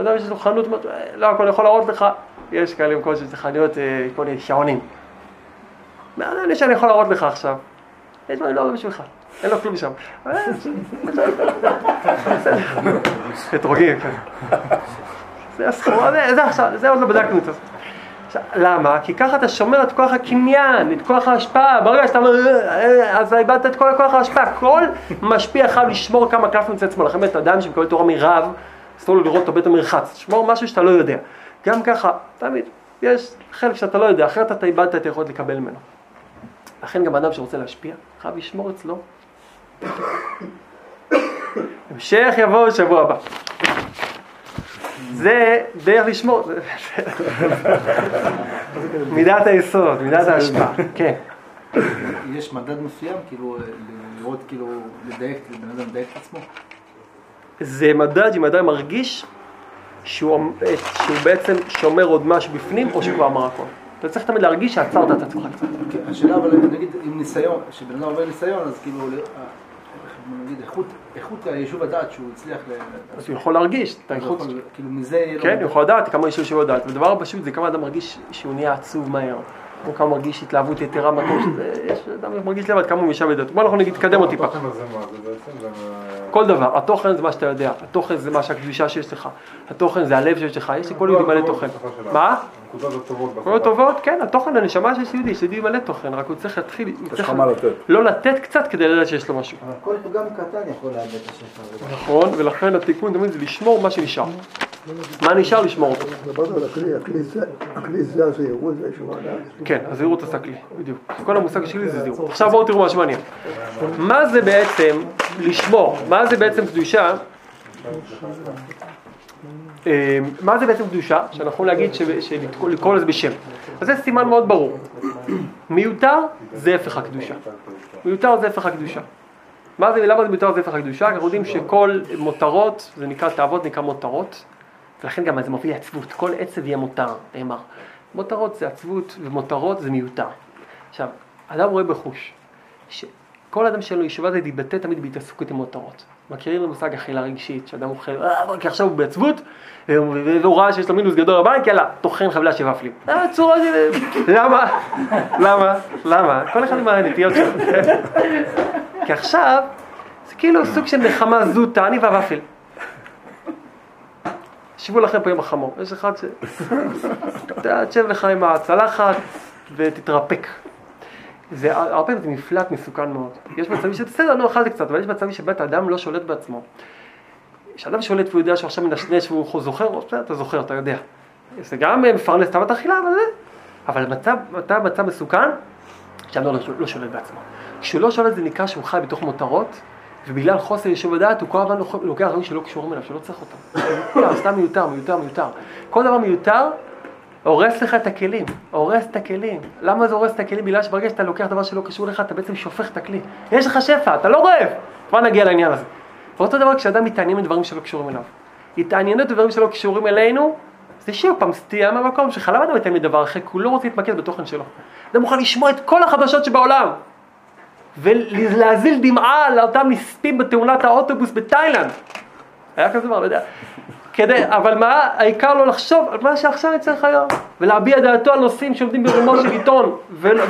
אדם יש לו חנות, אומר, "אה, לא הכל יכול להראות לך, יש כאלה מקומות שזה חנויות, אה, כל מיני שעונים. מה זה שאני יכול להראות לך עכשיו? יש דברים לא בשבילך, אין לו כלום שם. אה. אתרוגים, כן. זה זה- עוד לא בדקנו. עכשיו, למה? כי ככה אתה שומר את כוח הקניין, את כוח ההשפעה. ברגע שאתה אומר, "אה, אה", אז איבדת את כל כוח ההשפעה. כל משפיע חייב לשמור כמה קלפים אצל עצמו. לכן באמת אדם שמקבל תורה מרב, אסור לו לראות אותו בית המרחץ. תשמור משהו שאתה לא יודע. גם ככה, תמיד, יש חלק שאתה לא יודע, אחרת אתה איבדת את היכולת לקבל ממנו. לכן גם אדם שרוצה להשפיע, חייב לשמור אצלו. המשך יבוא בשבוע הבא. זה דרך לשמור, מידת היסוד, מידת ההשפעה, כן. יש מדד מסוים, כאילו, לראות, כאילו, לדייק, לבן אדם לדייק את עצמו? זה מדד אם אדם מרגיש שהוא, שהוא בעצם שומר עוד משהו בפנים או שהוא כבר אמר הכל. אתה צריך תמיד להרגיש שעצרת את עצמך קצת. כן, השאלה, אבל נגיד, עם ניסיון, כשבן אדם עובר ניסיון, אז כאילו, אה, נגיד, איכות, איכות היישוב הדעת שהוא הצליח ל... אז הוא יכול להרגיש את הוא האיכות. יכול- כאילו, מזה. כן, הוא יכול לדעת כמה יש לו שהוא לדעת. ודבר פשוט זה כמה אדם מרגיש שהוא נהיה עצוב מהר. או כמה מרגיש התלהבות יתרה מהכל שזה, יש אדם מרגיש לבד כמה הוא משם לדעת. בוא אנחנו נגיד, תקדם אותי טיפה. כל דבר, התוכן זה מה שאתה יודע, התוכן זה מה שהקדושה שיש לך, התוכן זה הלב שיש לך, יש לכל יהודי מלא תוכן. מה? הנקודות הטובות כל הטובות, כן, התוכן, הנשמה שיש יהודי, יש יהודי מלא תוכן, רק הוא צריך להתחיל, הוא יש לך צריך מה לתת. לא לתת קצת כדי לדעת שיש לו משהו. אבל כל פגם קטן יכול לאבד את השפע. נכון, ולכן התיקון תמיד זה לשמור מה שנשאר. מה נשאר לשמור אותו. הכלי, זה, הזהירות. כן, הזהירות עושה כלי, בדיוק. כל המושג שלי זה זהירות. עכשיו בואו תראו משהו מעניין. מה זה בעצם לשמור? מה זה בעצם קדושה? אה, מה זה בעצם קדושה? יכולים להגיד שלקרוא לקרוא לזה בשם. אז זה סימן מאוד ברור. מיותר זה הפך הקדושה. מיותר זה הפך הקדושה. מה זה, למה זה מיותר זה הפך הקדושה? אנחנו יודעים שכל מותרות, זה נקרא תאוות, נקרא מותרות, ולכן גם זה מביא עצבות, כל עצב יהיה מותר, נאמר. מותרות זה עצבות ומותרות זה מיותר. עכשיו, אדם רואה בחוש, שכל אדם שאין לו ישיבה זה יתבטא תמיד בהתעסקות עם מותרות. מכירים את המושג אכילה רגשית, שאדם אוכל, אה, כי עכשיו הוא בעצבות, והוא ראה שיש לו מינוס גדול בבנק, יאללה, טוחן חבלה של ופלים. אה, צורה. למה? למה? למה? כל אחד עם הנטיות שלו. כי עכשיו, זה כאילו סוג של נחמה זוטה, אני והוופל. שבו לכם פה עם החמור. יש אחד ש... תשב לך עם הצלחת ותתרפק. זה הרבה פעמים זה מפלט מסוכן מאוד. יש מצבים שבסדר, נו, אכלתי קצת, אבל יש מצבים שבאמת האדם לא שולט בעצמו. כשאדם שולט והוא יודע שהוא עכשיו מנשנש והוא זוכר, אתה זוכר, אתה יודע. זה גם מפרנס תאוות אכילה, אבל זה... אבל מצב, מצב, מסוכן, שאדם לא, לא שולט בעצמו. כשהוא לא שולט זה נקרא שהוא חי בתוך מותרות, ובגלל חוסר יישוב הדעת הוא כל הזמן לוקח דברים שלא קשורים אליו, שלא צריך אותם. סתם מיותר, מיותר, מיותר. כל דבר מיותר הורס לך את הכלים, הורס את הכלים. למה זה הורס את הכלים? בגלל שברגע שאתה לוקח דבר שלא קשור לך, אתה בעצם שופך את הכלי. יש לך שפע, אתה לא רעב. כבר נגיע לעניין הזה. ואותו דבר כשאדם מתעניין בדברים שלא קשורים אליו. התעניינות בדברים שלא קשורים אלינו, זה שוב פעם סטייה מהמקום שלך. למה אתה מתעניין בדבר אחר? כי הוא לא רוצה להתמקד בתוכן שלו. אדם מוכן לשמוע את כל החדשות שבעולם. ולהזיל דמעה לאותם נספים בתאונת האוטובוס בתאילנד. היה כזה דבר, לא יודע. כדי, אבל מה, העיקר לא לחשוב על מה שעכשיו יצטרך היום, ולהביע דעתו על נושאים שעומדים ברומו של עיתון,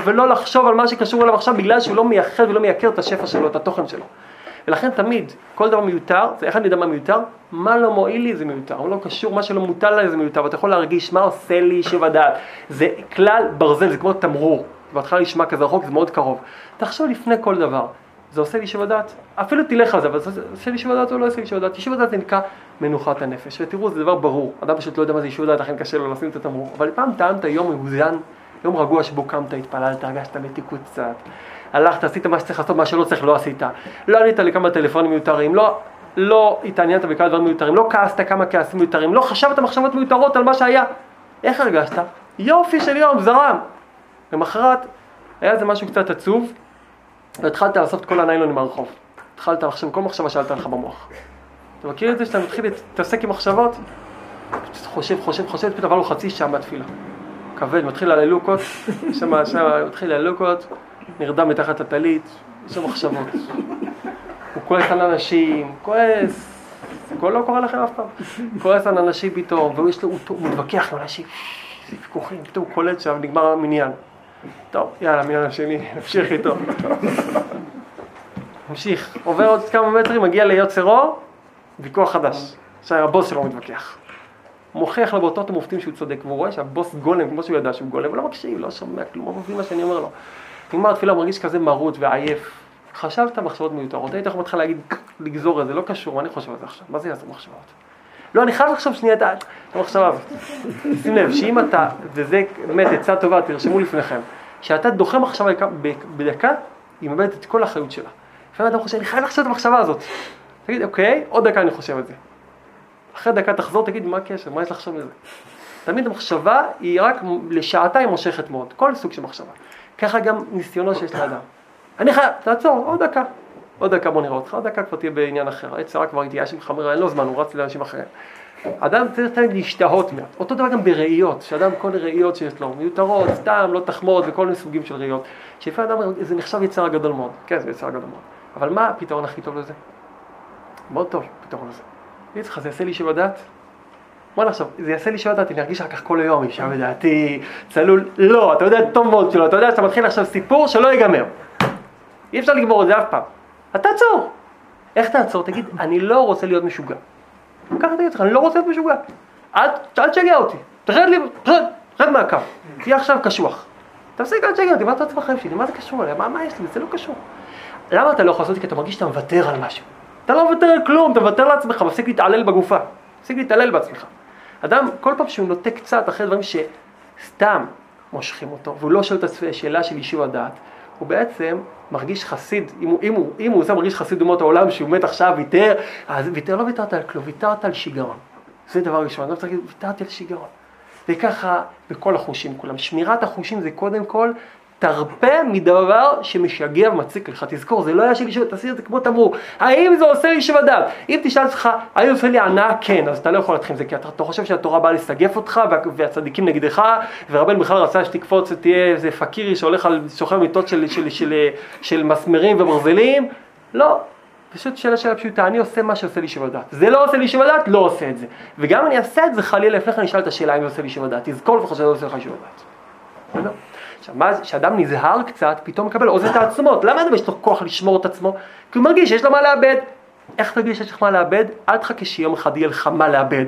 ולא, לחשוב על מה שקשור אליו עכשיו בגלל שהוא לא מייחד ולא מייקר את השפע שלו, את התוכן שלו. ולכן תמיד, כל דבר מיותר, זה איך אני יודע מה מיותר? מה לא מועיל לי זה מיותר, מה לא קשור, מה שלא מוטל עליי זה מיותר, ואתה יכול להרגיש מה עושה לי יישוב הדעת. זה כלל ברזל, זה כמו תמרור, בהתחלה נשמע כזה רחוק, זה מאוד קרוב. תחשוב לפני כל דבר, זה עושה לי יישוב הדעת? אפילו תלך על זה, אבל זה עושה לי יישוב הדעת או לא עושה לי יישוב הדעת? יישוב הדעת זה נקרא מנוחת הנפש, ותראו, זה דבר ברור, אדם פשוט לא יודע מה זה יישוב הדעת, לכן קשה לו לשים את התמרור, אבל פעם טעמת יום מאוזן, יום רגוע שבו קמת, התפללת, הרגשת מתיקות קצת, הלכת, עשית מה שצריך לעשות, מה שלא צריך, לא עשית, לא ענית לכמה טלפונים מיותרים, לא, לא התעניינת בכמה דברים מיותרים, לא כעסת כמה כעסים מיותרים, לא חשבת מחשבות מיותרות על מה שהיה, איך הרגשת? יופי של יום, זרם. למחרת היה איזה משהו קצת עצוב, והתחלת לאסוף את כל הניילונים מהרחוב. התחלת לחשוב, כל מחשבה שעלתה לך במוח. אתה מכיר את זה שאתה מתחיל להתעסק עם מחשבות? חושב, חושב, חושב, פתאום עבר לו חצי שעה מהתפילה. כבד, מתחיל על הלוקות, שם, שם, מתחיל על הלוקות, נרדם מתחת לטלית, יש לו מחשבות. הוא כועס על אנשים, כועס, זה לא קורה לכם אף פעם. כועס על אנשים פתאום, והוא יש לו, הוא מתווכח עם אנשים, ויכוחים, פתאום הוא קולט שם, נגמר המניין. טוב, יאללה, המניין השני, נמשיך איתו. נמשיך, עובר עוד כמה מטרים, מגיע ליוצר אור, ויכוח חדש. עכשיו הבוס שלו מתווכח. מוכיח לו באותות המופתים שהוא צודק, והוא רואה שהבוס גולם, כמו שהוא ידע שהוא גולם, הוא לא מקשיב, לא שומע כלום, לא מבין מה שאני אומר לו. נגמר התפילה, הוא מרגיש כזה מרוט ועייף. חשבת מחשבות מיותרות, היית יכול להתחיל להגיד, לגזור את זה, לא קשור, מה אני חושב על זה עכשיו? מה זה יעזור מחשבות? לא, אני חייב לחשוב שנייה את המחשבה הזאת. שים לב, שאם אתה, וזה באמת עצה טובה, תרשמו לפניכם, שאתה דוחה מחשבה בדקה, היא מאבדת את כל האחריות שלה. לפעמים אדם חושב, אני חייב לחשוב את המחשבה הזאת. תגיד, אוקיי, עוד דקה אני חושב את זה. אחרי דקה תחזור, תגיד, מה הקשר, מה יש לחשוב מזה? תמיד המחשבה היא רק לשעתיים מושכת מאוד, כל סוג של מחשבה. ככה גם ניסיונו שיש לאדם. אני חייב, תעצור, עוד דקה. עוד דקה בוא נראה אותך, עוד דקה כבר תהיה בעניין אחר. העץ הרע כבר התייאש ממך, אומר, אין לו זמן, הוא רץ לאנשים אחרים. אדם צריך תמיד להשתהות מעט. אותו דבר גם בראיות, שאדם כל ראיות שיש לו, מיותרות, סתם, לא תחמוד וכל מיני סוגים של ראיות. שלפעמים אדם זה נחשב יצר גדול מאוד. כן, זה יצר גדול מאוד. אבל מה הפתרון הכי טוב לזה? מאוד טוב, הפתרון לזה. תגיד לך, זה יעשה לי שבע דעת? בוא נחשוב, זה יעשה לי שבע דעת, אני ארגיש אחר כך כל היום, אישה בדעתי, צלול, לא, אתה יודע טוב מאוד שלא, אתה יודע שאתה מתחיל עכשיו סיפור שלא ייגמר. אי אפשר לגמור את זה אף פעם. אתה תעצור. איך תעצור? תגיד, אני לא רוצה להיות משוגע. ככה תגיד לך, אני לא רוצה להיות משוגע. אל, אל תשגע אותי. תרד לי, תרד, תרד מהקו. תהיה עכשיו קשוח. תפסיק, אל אותי, מה אתה רוצה בחיים שלי? מה זה קשור אליי? מה, מה יש לי? זה לא קשור. למה אתה לא יכול לעשות את זה? כי אתה מרגיש שאתה מוותר על משהו. אתה לא מוותר על כלום, אתה מוותר לעצמך, מפסיק להתעלל בגופה. מפסיק להתעלל בעצמך. אדם, כל פעם שהוא נוטה קצת אחרי דברים שסתם מושכים אותו, והוא לא שואל את השאלה של יישוב הדעת, הוא בעצם מרגיש חסיד, אם הוא, אם הוא, אם הוא עושה מרגיש חסיד אומות העולם שהוא מת עכשיו, ויתר, אז ויתר, לא ויתרת על כלום, ויתרת על שיגעון. זה דבר ראשון, לא צריך להגיד, ויתרתי על שיגעון. וככה בכל החושים כולם. שמירת החושים זה קודם כל תרפה מדבר שמשגע ומציק לך. תזכור, זה לא היה של ישיבה, תעשי את זה כמו תמרור. האם זה עושה ישיבה דעת? אם תשאל אותך, האם זה עושה לי הנאה? כן, אז אתה לא יכול להתחיל עם זה, כי אתה, אתה חושב שהתורה באה לסגף אותך, וה, והצדיקים נגדך, ורבן בכלל רצה שתקפוץ ותהיה איזה פקירי שהולך על שוכב מיטות של, של, של, של, של מסמרים וברזלים. לא, פשוט שאלה שאלה פשוטה, אני עושה מה שעושה לי ישיבה דעת. זה לא עושה לי ישיבה דעת, לא עושה את זה. וגם אם אני אעשה את זה, חלילה לפני כן אני אשאל את השאלה אם זה עושה לי ישיבה דעת. תזכור לפחות שזה לא עושה לך ישיבה דעת. עכשיו, מה, כשאדם נזהר קצת, פתאום מקבל את העצמות. למה אדם יש לו כוח לשמור את עצמו? כי הוא מרגיש שיש לו מה לאבד. איך תרגיש שיש לך מה לאבד? אל תחכה שיום אחד יהיה לך מה לאבד.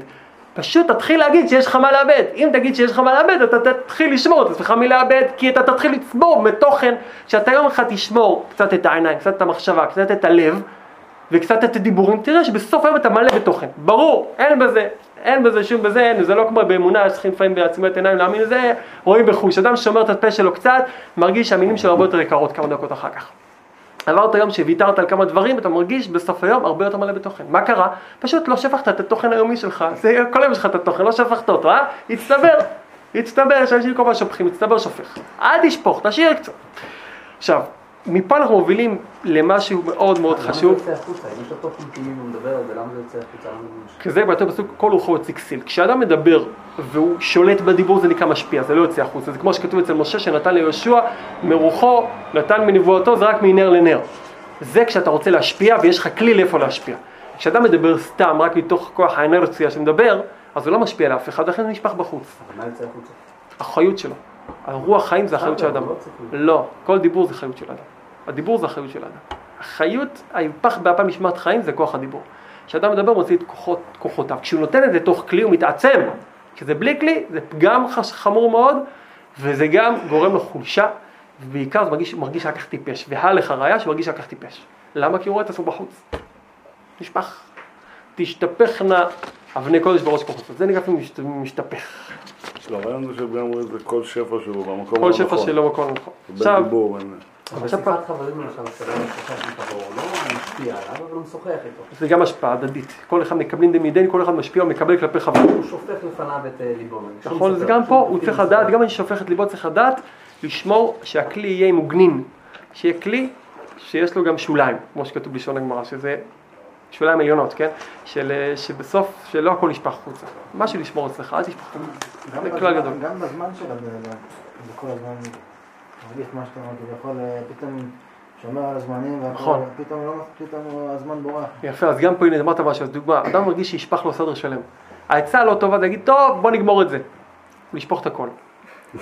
פשוט תתחיל להגיד שיש לך מה לאבד. אם תגיד שיש לך מה לאבד, אתה תתחיל לשמור את עצמך מלאבד, כי אתה תתחיל לצבור מתוכן, שאתה יום אחד תשמור קצת את העיניים, קצת את המחשבה, קצת את הלב, וקצת את הדיבורים, תראה שבסוף היום אתה מלא בתוכן. ברור, אין בזה, אין בזה שום בזה, אין, זה לא כמו באמונה, צריכים לפעמים בעצימת עיניים להאמין לזה, רואים בחוש. אדם ששומר את הפה שלו קצת, מרגיש שהמילים שלו הרבה יותר יקרות כמה דקות אחר כך. עברת היום שוויתרת על כמה דברים, אתה מרגיש בסוף היום הרבה יותר מלא בתוכן. מה קרה? פשוט לא שפכת את התוכן היומי שלך, זה כל היום יש לך את התוכן, לא שפכת אותו, אה? הצטבר, הצטבר, שאנשים כל פעם שופכים, הצטבר שופך. אל תשפוך, תשאיר קצת. עכשיו, מפה אנחנו מובילים למשהו מאוד מאוד חשוב. למה זה יוצא החוצה? אם יש תוכן כאילו הוא מדבר על זה, למה זה יוצא החוצה? כי זה באותו פסוק, כל רוחו יוצא כסיל. כשאדם מדבר והוא שולט בדיבור זה נקרא משפיע, זה לא יוצא החוצה. זה כמו שכתוב אצל משה שנתן ליהושע, מרוחו, נתן מנבואתו, זה רק מנר לנר. זה כשאתה רוצה להשפיע ויש לך כלי לאיפה להשפיע. כשאדם מדבר סתם, רק מתוך כוח האנרציה שמדבר, אז הוא לא משפיע לאף אחד, לכן זה נשפך בחוץ. אבל מה יוצא החוצה? החיות שלו. הרוח חיים זה החיות של אדם. לא לא, כל דיבור זה חיות של אדם. הדיבור זה החיות של אדם. החיות, ההפך באפה משמעת חיים זה כוח הדיבור. כשאדם מדבר הוא מוציא את כוחות, כוחותיו. כשהוא נותן את זה תוך כלי הוא מתעצם. כשזה בלי כלי זה פגם חמור מאוד וזה גם גורם לו חולשה ובעיקר זה מרגיש, מרגיש רק כך טיפש. והלך הראיה שמרגיש רק כך טיפש. למה? כי הוא רואה את עצמו בחוץ. נשפך. תשתפכנה אבני קודש בראש כוחותיו. זה נקרא משתפך. לא, הרעיון זה שגם רואה את זה כל שפע שלו במקום כל הנכון. שפע שלו מקום נכון. בין שיחת חברים למשל, לא. זה גם השפעה הדדית. כל אחד מקבלים דמידן, כל אחד משפיע ומקבל כלפי חברו. הוא שופך לפניו את אה, ליבו. נכון, זה גם פה, הוא צריך. לדעת, גם מי ששופך את ליבו צריך לדעת, לשמור שהכלי יהיה עם מוגנין. שיהיה כלי שיש לו גם שוליים, כמו שכתוב בלשון הגמרא, שזה שוליים עליונות, כן? של, אה, שבסוף, שלא הכל ישפך החוצה. משהו לשמור אצלך, אל תשפך זה כלל גדול. גם בזמן של הבן אדם, זה כל הזמן מרגיש מה שאתה אומר, כביכול אה, פתאום שומר על הזמנים, נכון. פתאום לא, פתאום הזמן בורח. יפה, אז גם פה הנה אמרת משהו, אז דוגמה, אדם מרגיש שישפך לו סדר שלם. העצה לא טובה, זה להגיד, טוב, בוא נגמור את זה. לשפוך את הכל.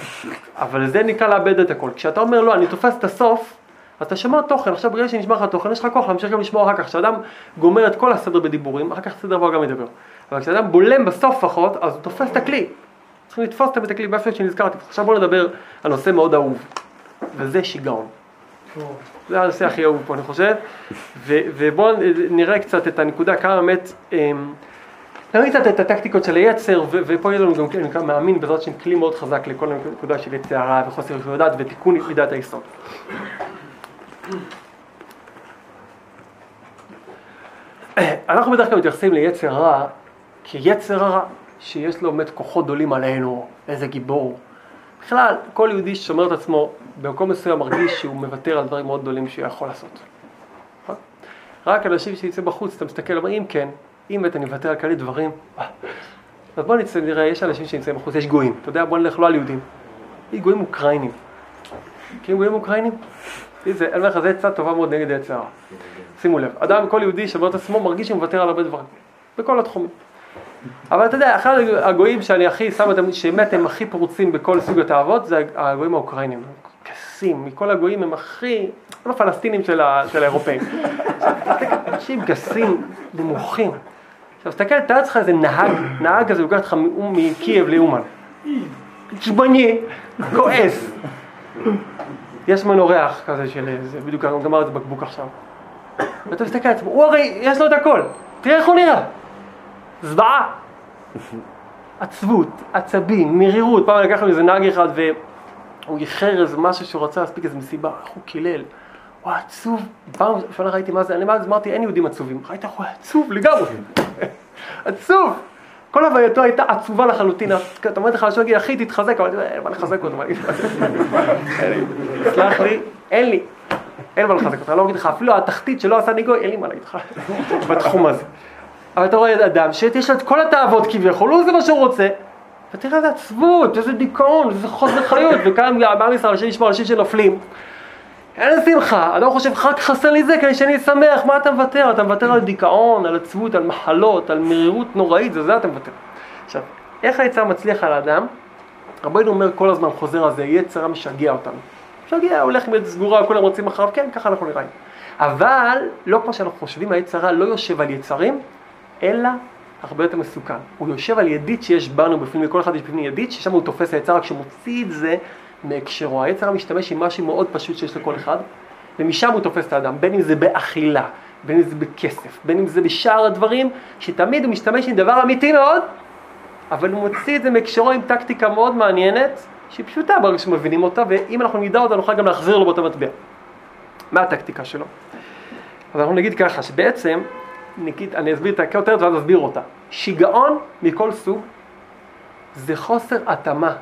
אבל זה נקרא לאבד את הכל. כשאתה אומר, לא, אני תופס את הסוף, אז אתה שומר תוכן, עכשיו ברגע שנשמע לך תוכן, יש לך כוח להמשיך גם לשמור אחר כך. כשאדם גומר את כל הסדר בדיבורים, אחר כך סדר בו גם ידבר. אבל כשאדם בולם בסוף לפחות, אז הוא תופס את הכלי. צריכים לתפוס את הכלי באופן שנזכרתי. עכשיו בואו נדבר על נושא מאוד אהוב, וזה שיגעון. זה הנושא הכי אהוב פה, אני חושב. ו- ובואו נראה קצת את הנקודה, כמה באמת, אמ, נראה קצת את הטקטיקות של היצר, ו- ופה יהיה לנו גם, אני מאמין בעזרת השם, כלי מאוד חזק לכל הנקודה של יצר הרע וחוסר ישוב הדעת ותיקון מידת היסוד. אנחנו בדרך כלל מתייחסים ליצר רע כיצר הרע, שיש לו באמת כוחות גדולים עלינו, איזה גיבור. בכלל, כל יהודי ששומר את עצמו, במקום מסוים מרגיש שהוא מוותר על דברים מאוד גדולים שהוא יכול לעשות. רק אנשים שיצאו בחוץ, אתה מסתכל, אומר, אם כן, אם אני מוותר על כאלה דברים, אה, אז בוא נצא, נראה, יש אנשים שנמצאים בחוץ, יש גויים, אתה יודע, בוא נלך לא על יהודים, יש גויים אוקראינים. מכירים גויים אוקראינים? זה, אני אומר לך, זו עצה טובה מאוד נגד יצר הרע. שימו לב, אדם, כל יהודי שומר את עצמו, מרגיש שהוא מוותר על הרבה דברים, בכל התחומים. אבל אתה יודע, אחד הגויים שאני הכי שם שבאמת הם הכי פרוצים בכל סוג התאוות, זה הגויים האוקראינים. גסים, מכל הגויים הם הכי, הם הפלסטינים של, ה, של האירופאים. אנשים גסים, נמוכים. עכשיו, תסתכל, תאר לעצמך איזה נהג, נהג כזה, לוקח אותך מקייב לאומן. עצבני, כועס. יש ממנו ריח כזה של, זה בדיוק גמר את הבקבוק עכשיו. ואתה מסתכל על עצמו, הוא הרי, יש לו את הכל. תראה איך הוא נראה. זוועה. עצבות, עצבים, מרירות. פעם לקח לי איזה נהג אחד והוא איחר איזה משהו שהוא רצה להספיק איזה מסיבה, איך הוא קילל. הוא עצוב. פעם ראשונה ראיתי מה זה, אני אמרתי אין יהודים עצובים. ראית איך הוא עצוב לגמרי. עצוב. כל הווייתו הייתה עצובה לחלוטין, אתה אומר לך לשון, אחי תתחזק, אבל אין מה לחזק אותו. סלח לי, אין לי, אין מה לחזק אותו, אני לא אגיד לך, אפילו התחתית שלא עשה ניגוי, אין לי מה להגיד לך בתחום הזה. אבל אתה רואה אדם שיש לו את כל התאוות כביכול, הוא זה מה שהוא רוצה, ותראה איזה עצבות, איזה דיכאון, איזה חוסר חיות, וכאן בעם ישראל, השם ישמור אנשים שנופלים. אין שמחה, אדם חושב, רק חסר לי זה כדי שאני אשמח, מה אתה מוותר? אתה מוותר על דיכאון, על עצבות, על מחלות, על מרירות נוראית, זה זה אתה מוותר. עכשיו, איך היצר מצליח על האדם? רבינו אומר כל הזמן, חוזר על זה, יצר משגע אותנו. משגע, הולך עם יד סגורה, כולם רוצים אחריו, כן, ככה אנחנו נראים. אבל, לא כמו שאנחנו חושבים, היצרה לא יושב על יצרים, אלא הרבה יותר מסוכן. הוא יושב על ידית שיש בנו בפנים, לכל אחד יש בפנים ידית, ששם הוא תופס היצר, רק כשהוא מוציא את זה מהקשרו. היצר משתמש עם משהו מאוד פשוט שיש לכל אחד, ומשם הוא תופס את האדם, בין אם זה באכילה, בין אם זה בכסף, בין אם זה בשאר הדברים, שתמיד הוא משתמש עם דבר אמיתי מאוד, אבל הוא מוציא את זה מהקשרו עם טקטיקה מאוד מעניינת, שהיא פשוטה ברגע שמבינים אותה, ואם אנחנו נדע אותה נוכל גם להחזיר לו באותו מטבע. מה הטקטיקה שלו? אז אנחנו נגיד ככה, שבעצם, נגיד, אני אסביר את הכותרת ואז אסביר אותה. שיגעון מכל סוג זה חוסר התאמה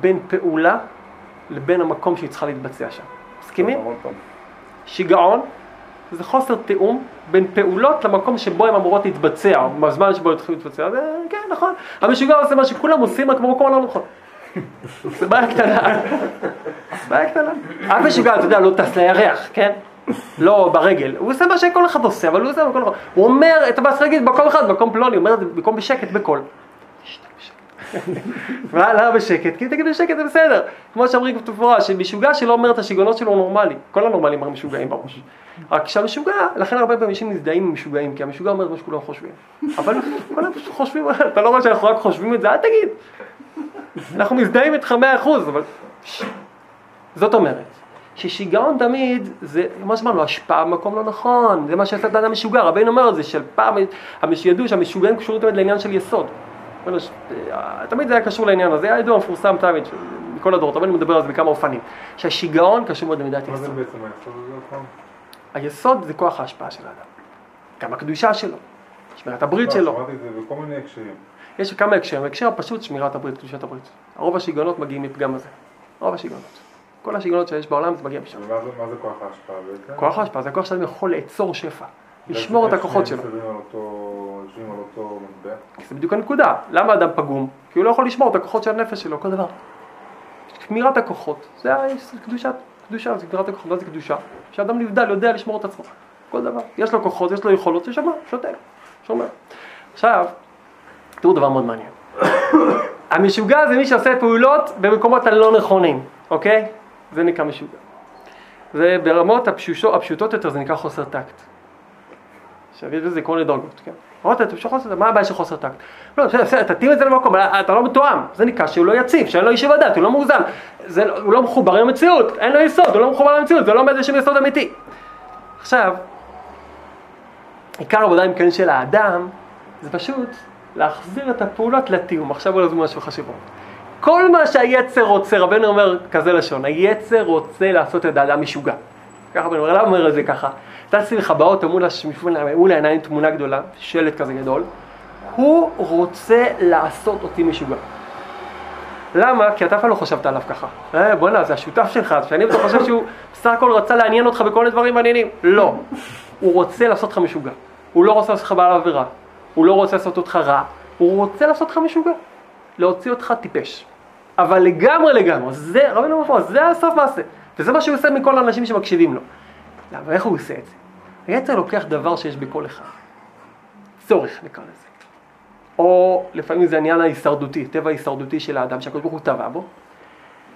בין פעולה לבין המקום שהיא צריכה להתבצע שם. מסכימים? שיגעון זה חוסר תיאום בין פעולות למקום שבו הן אמורות להתבצע, או בזמן שבו צריכות להתבצע, זה כן, נכון. המשוגע עושה מה שכולם עושים, רק במקום הלא נכון. זה בעיה קטנה. בעיה קטנה. אף משוגע, אתה יודע, לא טס לירח, כן? לא ברגל. הוא עושה מה שכל אחד עושה, אבל הוא עושה במקום נכון. הוא אומר, אתה בא להגיד במקום אחד, במקום פלוני, הוא אומר את זה במקום בשקט, בקול. מה, למה בשקט? כי תגיד בשקט זה בסדר. כמו שאומרים בתפורה, שמשוגע שלא אומר את השיגעונות שלו הוא נורמלי. כל הנורמלים הרי משוגעים בראש. רק שהמשוגע, לכן הרבה פעמים אנשים מזדהים עם משוגעים, כי המשוגע אומר את מה שכולם חושבים. אבל כולם פשוט חושבים, אתה לא רואה שאנחנו רק חושבים את זה, אל תגיד. אנחנו מזדהים איתך מאה אחוז, אבל... זאת אומרת, ששיגעון תמיד זה, מה שאמרנו, השפעה במקום לא נכון, זה מה שעשה את האדם משוגע, רבינו אומר את זה, של פעם, ידעו שהמשוגעים קשורים תמיד לעניין של יסוד. אה, תמיד זה היה קשור לעניין הזה, היה ידוע מפורסם תמיד, מכל הדורות, אבל אני מדבר על זה בכמה אופנים, שהשיגעון קשור מאוד למידת מה זה יסוד. בעצם היסוד הזה עוד פעם? היסוד זה כוח ההשפעה של האדם, גם הקדושה שלו, שמירת הברית לא, שלו. שמעתי את זה בכל מיני הקשרים. יש כמה הקשרים, הקשר הפשוט שמירת הברית, קדושת הברית. רוב השיגעונות מגיעים מפגם הזה, רוב השיגעונות. כל השיגעונות שיש בעולם זה מגיע משם. ומה זה- מה זה כוח ההשפעה בעצם? כוח ההשפעה זה הכוח שאדם יכול לאצור שפע, לשמור את הכוחות שלו. יושבים על אותו מטבע? זה בדיוק הנקודה. למה אדם פגום? כי הוא לא יכול לשמור את הכוחות של הנפש שלו, כל דבר. שמירת הכוחות, זה ה- זה קדושת, קדושה, זה שמירת הכוחות, מה זה קדושה? שאדם נבדל, יודע לשמור את עצמו, כל דבר. יש לו כוחות, יש לו יכולות, ששמר, שותק, שומר. עכשיו, תראו דבר מאוד מעניין. המשוגע זה מי שעושה פעולות במקומות הלא נכונים, אוקיי? זה נקרא משוגע. זה ברמות הפשושו, הפשוטות יותר, זה נקרא חוסר טקט. עכשיו יש בזה כל מיני דרגות, כן? אמרת, אתה חוסר טקט, מה הבעיה של חוסר טקט? לא, בסדר, בסדר, תתאים את זה למקום, אתה לא מתואם, זה נקרא שהוא לא יציב, שאין לו יישוב הדעת, הוא לא מאוזן, לא- הוא לא מחובר למציאות, אין לו יסוד, הוא לא מחובר למציאות, זה לא עומד לשום יסוד אמיתי. עכשיו, עיקר העבודה אם כן של האדם, זה פשוט להחזיר את הפעולות לתיאום. עכשיו בוא נזמין משהו חשוב. כל מה שהיצר רוצה, רבנו אומר כזה לשון, היצר רוצה לעשות את האדם משוגע. ככה רבנו אומר, למה אומר את זה ככה? תעשי לך באוטו מול, העיניים תמונה גדולה, שלט כזה גדול, הוא רוצה לעשות אותי משוגע. למה? כי אתה אף פעם לא חשבת עליו ככה. אה, בוא'נה, זה השותף שלך, אז שאני חושב שהוא בסך הכל רצה לעניין אותך בכל מיני דברים מעניינים. לא. הוא רוצה לעשות אותך משוגע. הוא לא רוצה לעשות אותך בעל עבירה. הוא לא רוצה לעשות אותך רע. הוא רוצה לעשות אותך משוגע. להוציא אותך טיפש. אבל לגמרי לגמרי, זה, רבינו אומר פה, זה הסוף מעשה. וזה מה שהוא עושה מכל האנשים שמקשיבים לו. למה, איך הוא עושה את זה? היצר לוקח דבר שיש בכל אחד. צורך נקרא לזה. או לפעמים זה העניין ההישרדותי, טבע ההישרדותי של האדם שהקדוש ברוך הוא טבע בו,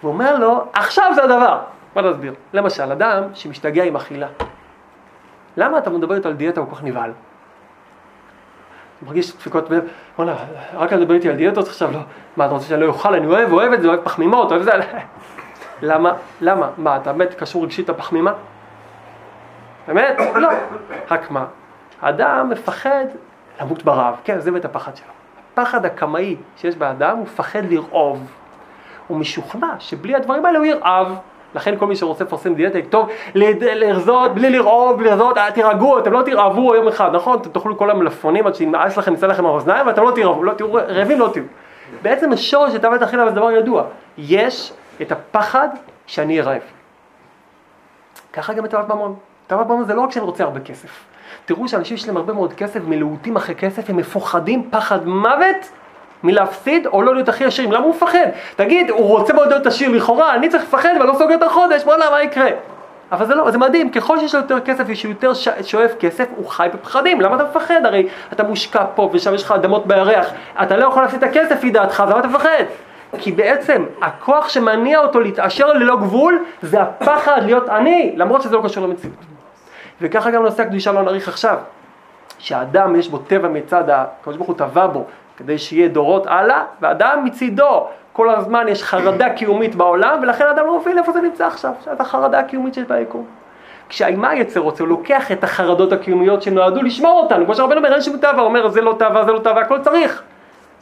ואומר לו, עכשיו זה הדבר. בוא נסביר. למשל, אדם שמשתגע עם אכילה. למה אתה מדבר איתו על דיאטה כל כך נבהל? מרגיש דפיקות בלב, וואלה, רק אתה מדבר איתי על דיאטות עכשיו, לא. מה, אתה רוצה שאני לא אוכל? אני אוהב, אוהב את זה, אוהב פחמימות, אוהב זה. למה? למה? מה, אתה באמת קשור רגשית לפחמימה? באמת? לא. רק מה? האדם מפחד למות ברעב. כן, זה באמת הפחד שלו. הפחד הקמאי שיש באדם, הוא מפחד לרעוב. הוא משוכנע שבלי הדברים האלה הוא ירעב. לכן כל מי שרוצה לפרסם דיאטה, לד- לרזות, בלי לרעוב, לרזות, אה, תירגעו, אתם לא תרעבו יום אחד, נכון? אתם תאכלו כל המלפפונים עד שימאס לכם, יצא לכם האוזניים, ואתם לא תרעבו, לא תהיו רעבים, לא תהיו. בעצם השורש של תאוות אכילה זה דבר ידוע. יש את הפחד שאני אהיה רעב. ככה גם בתאוות ממון. תאוות ממון זה לא רק שאני רוצה הרבה כסף. תראו שאנשים שיש להם הרבה מאוד כסף, מלהוטים אחרי כסף, הם מפוחדים פחד מוות מלהפסיד או לא להיות הכי עשירים. למה הוא מפחד? תגיד, הוא רוצה מאוד להיות עשיר לכאורה, אני צריך לפחד ואני לא סוגר את החודש, וואלה, מה יקרה? אבל זה לא, זה מדהים, ככל שיש לו יותר כסף ושהוא יותר שואף כסף, הוא חי בפחדים, למה אתה מפחד? הרי אתה מושקע פה ושם יש לך אדמות בירח, אתה לא יכול להפסיד את הכסף לפי דעתך, אז למה אתה מפחד? כי בעצם הכוח שמניע אותו להתעשר ללא גבול זה הפחד להיות עני, למרות שזה לא קשור למציאות. וככה גם נושא הקדושה לא נאריך עכשיו. שהאדם יש בו טבע מצד הקדוש ברוך הוא טבע בו כדי שיהיה דורות הלאה, ואדם מצידו כל הזמן יש חרדה קיומית בעולם, ולכן האדם לא מבין איפה זה נמצא עכשיו, שאת החרדה הקיומית שיש ביקום. כשהאימה היצר רוצה, הוא לוקח את החרדות הקיומיות שנועדו לשמור אותנו, כמו שהרבנו אומר, אין שום תאווה, אומר, זה לא תאווה, זה לא תאווה, הכל צריך.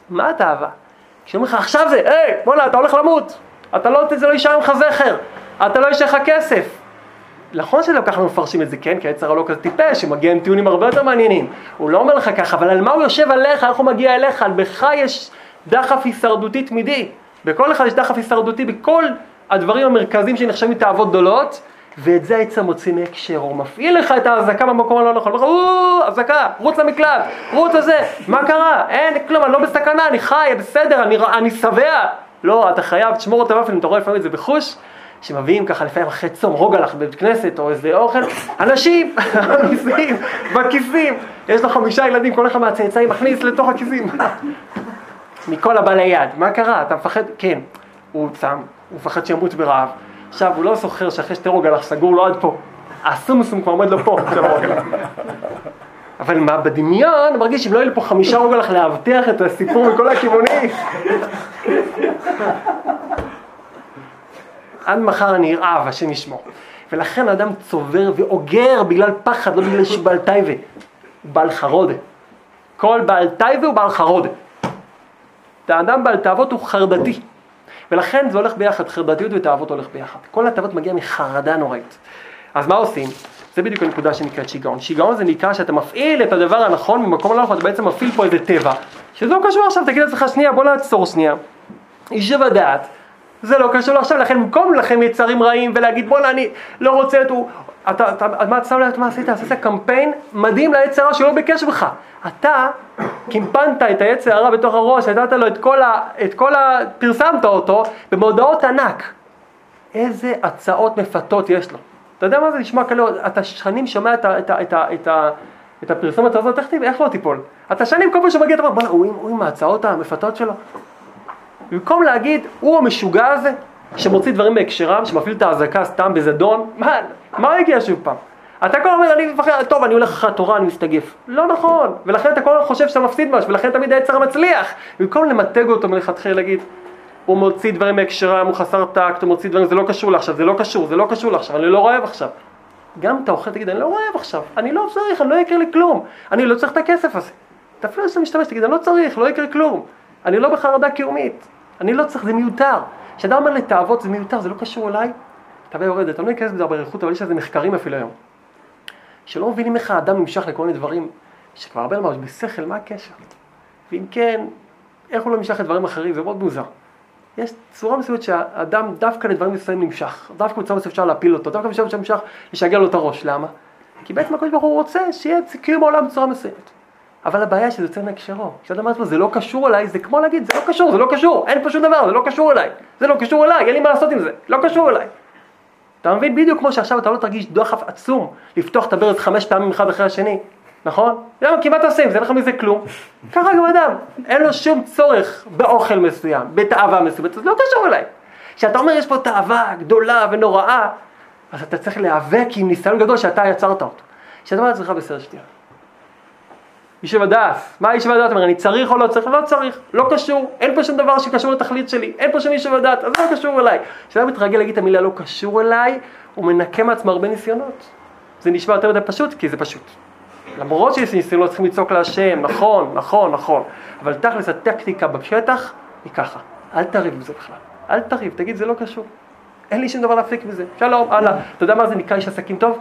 מה התאווה? כשאומרים לך, עכשיו זה, היי, בוא'נה, אתה הולך למות, אתה לא, זה לא יישאר ממך זכר, אתה לא יש לך כסף. נכון שלא ככה מפרשים את זה, כן? כי היצר לא כזה טיפש, שמגיע עם טיעונים הרבה יותר מעניינים. הוא לא אומר לך ככה, אבל על מה הוא יושב עליך, איך הוא מגיע אליך? על בך יש דחף הישרדותי תמידי. בכל אחד יש דחף הישרדותי בכל הדברים המרכזיים שנחשבים תאוות גדולות, ואת זה היצר מוציא מהקשר, הוא מפעיל לך את האזעקה במקום הלא נכון, הוא אומר לך, "או, אזעקה, רוץ למקלט, רוץ לזה, מה קרה? אין כלום, אני לא בסכנה, אני חי, בסדר, אני, אני שבע. לא, אתה חייב, תשמור אותם אפילו, אתה רואה לפעמים את זה בחוש, שמביאים ככה לפעמים אחרי צום רוגלח בבית כנסת או איזה אוכל, אנשים, בכיסים, בכיסים, יש לו חמישה ילדים, כל אחד מהצאצאים מכניס לתוך הכיסים. מכל הבעלי יד, מה קרה? אתה מפחד? כן, הוא צם, הוא מפחד שימות ברעב. עכשיו, הוא לא זוכר שאחרי שתי רוגלח סגור לו עד פה. הסומסום כבר עומד לו פה, של הרוגלח. אבל מה, בדמיון, מרגיש שאם לא יהיו לי פה חמישה רוגלח לאבטח את הסיפור מכל הכיוונים. עד מחר אני ארעב, השם ישמור. ולכן האדם צובר ואוגר בגלל פחד, לא בגלל שהוא בעל טייבה. הוא בעל חרודה. כל בעל טייבה הוא בעל חרודה. האדם בעל תאוות הוא חרדתי. ולכן זה הולך ביחד, חרדתיות ותאוות הולך ביחד. כל התאוות מגיע מחרדה נוראית. אז מה עושים? זה בדיוק הנקודה שנקראת שיגעון. שיגעון זה נקרא שאתה מפעיל את הדבר הנכון ממקום הלא נכון, אתה בעצם מפעיל פה איזה טבע, שזה לא קשור עכשיו, תגיד לעצמך שנייה, בוא נעצור שנייה. יישב הדעת, זה לא קשור עכשיו, לכן במקום לכם יצרים רעים ולהגיד בואנה אני לא רוצה את הוא, אתה, אתה, מה, שם לב מה עשית? עשית קמפיין מדהים ליצר הרע שלא ביקש בך. אתה קימפנת את היצר הרע בתוך הראש, נתת לו את כל ה... את כל ה... פרסמת אותו במודעות ענק. איזה הצעות מפתות יש לו. אתה יודע מה זה נשמע כאלה, אתה שנים שומע את, ה, את, ה, את, ה, את, ה, את הפרסומת הזאת, איך, לא תיפול? אתה שנים כל פעם שמגיע, אתה אומר, בוא'נה, הוא עם ההצעות המפתות שלו. במקום להגיד, הוא המשוגע הזה, שמוציא דברים מהקשרם, שמפעיל את האזעקה סתם בזדון, מה, מה הגיע שוב פעם? אתה כל הזמן אומר, אני מפחד, טוב, אני הולך אחרי התורה, אני מסתגף. לא נכון, ולכן אתה כל הזמן חושב שאתה מפסיד משהו, ולכן תמיד היצר מצליח. במקום למתג אותו מלכתחילה, להגיד, הוא מוציא דברים מהקשרם, הוא חסר טקט, הוא מוציא דברים, זה לא קשור לעכשיו, זה לא קשור, זה לא קשור לעכשיו, אני לא רעב עכשיו. גם אתה אוכל, תגיד, אני לא רעב עכשיו, אני לא צריך, אני לא יקרה לי כלום, אני לא צריך את הכסף הזה. אתה אפילו שאתה משתמש, תגיד, אני לא צריך, לא יקרה כלום. אני לא בחרדה קיומית, אני לא צריך, זה מיותר. כשאדם אומר לתאוות זה מיותר, זה לא קשור אליי, אתה יורד, אתה לא ניכנס בזה באריכות, אבל יש לזה מחקרים אפילו היום. שלא מבינים איך האדם נמשך לכל מיני דברים שכבר הרבה ממש בשכל, מה הקשר? ואם כן, איך הוא לא נמשך לדברים אחרים, זה מאוד מוזר. יש צורה מסוימת שהאדם דווקא לדברים מסוימים נמשך, דווקא בצורה מסוימת אפשר להפיל אותו, דווקא בצורה מסוימת נמשך לשגע לו את הראש, למה? כי בעצם הקדוש ברוך הוא רוצה שיהיה קיום העולם בצורה מסוימת. אבל הבעיה שזה יוצא מהקשרו. כשאדם אומר לעצמו, זה לא קשור אליי, זה כמו להגיד, זה לא קשור, זה לא קשור, אין פה שום דבר, זה לא קשור אליי. זה לא קשור אליי, אין לי מה לעשות עם זה, לא קשור אליי. אתה מבין? בדיוק כמו שעכשיו אתה לא תרגיש דוחף עצום לפתוח את הברז חמש פעמים אחד אחרי השני, נכון? למה? כי מה אתה עושה עם זה? אין לך מזה כלום. ככה גם אדם, אין לו שום צורך באוכל מסוים, בתאווה מסוימת, זה לא קשור אליי. כשאתה אומר יש פה תאווה גדולה ונוראה, אז אתה צריך להיאבק עם ניסיון גדול שאתה יצרת אותו. כשאתה אומר לעצמך בסדר שנייה. איש הדס, מה איש הדעת אומר, אני צריך או לא צריך? לא צריך, לא קשור, אין פה שום דבר שקשור לתכלית שלי, אין פה שום איש הדעת, אז זה לא קשור אליי. כשאדם מתרגל להגיד את המילה לא קשור אליי, הוא מנקה מעצמו הרבה ניסיונות. זה נשמע יותר מדי פשוט, כי זה פשוט. למרות שיש ניסיונות צריכים לצעוק להשם, נכון, נכון, נכון, אבל תכלס הטקטיקה בשטח היא ככה, אל תריב בזה בכלל, אל תריב, תגיד זה לא קשור. אין לי שום דבר להפסיק מזה. שלום, הלאה. אתה יודע מה זה נקרא איש עסקים טוב?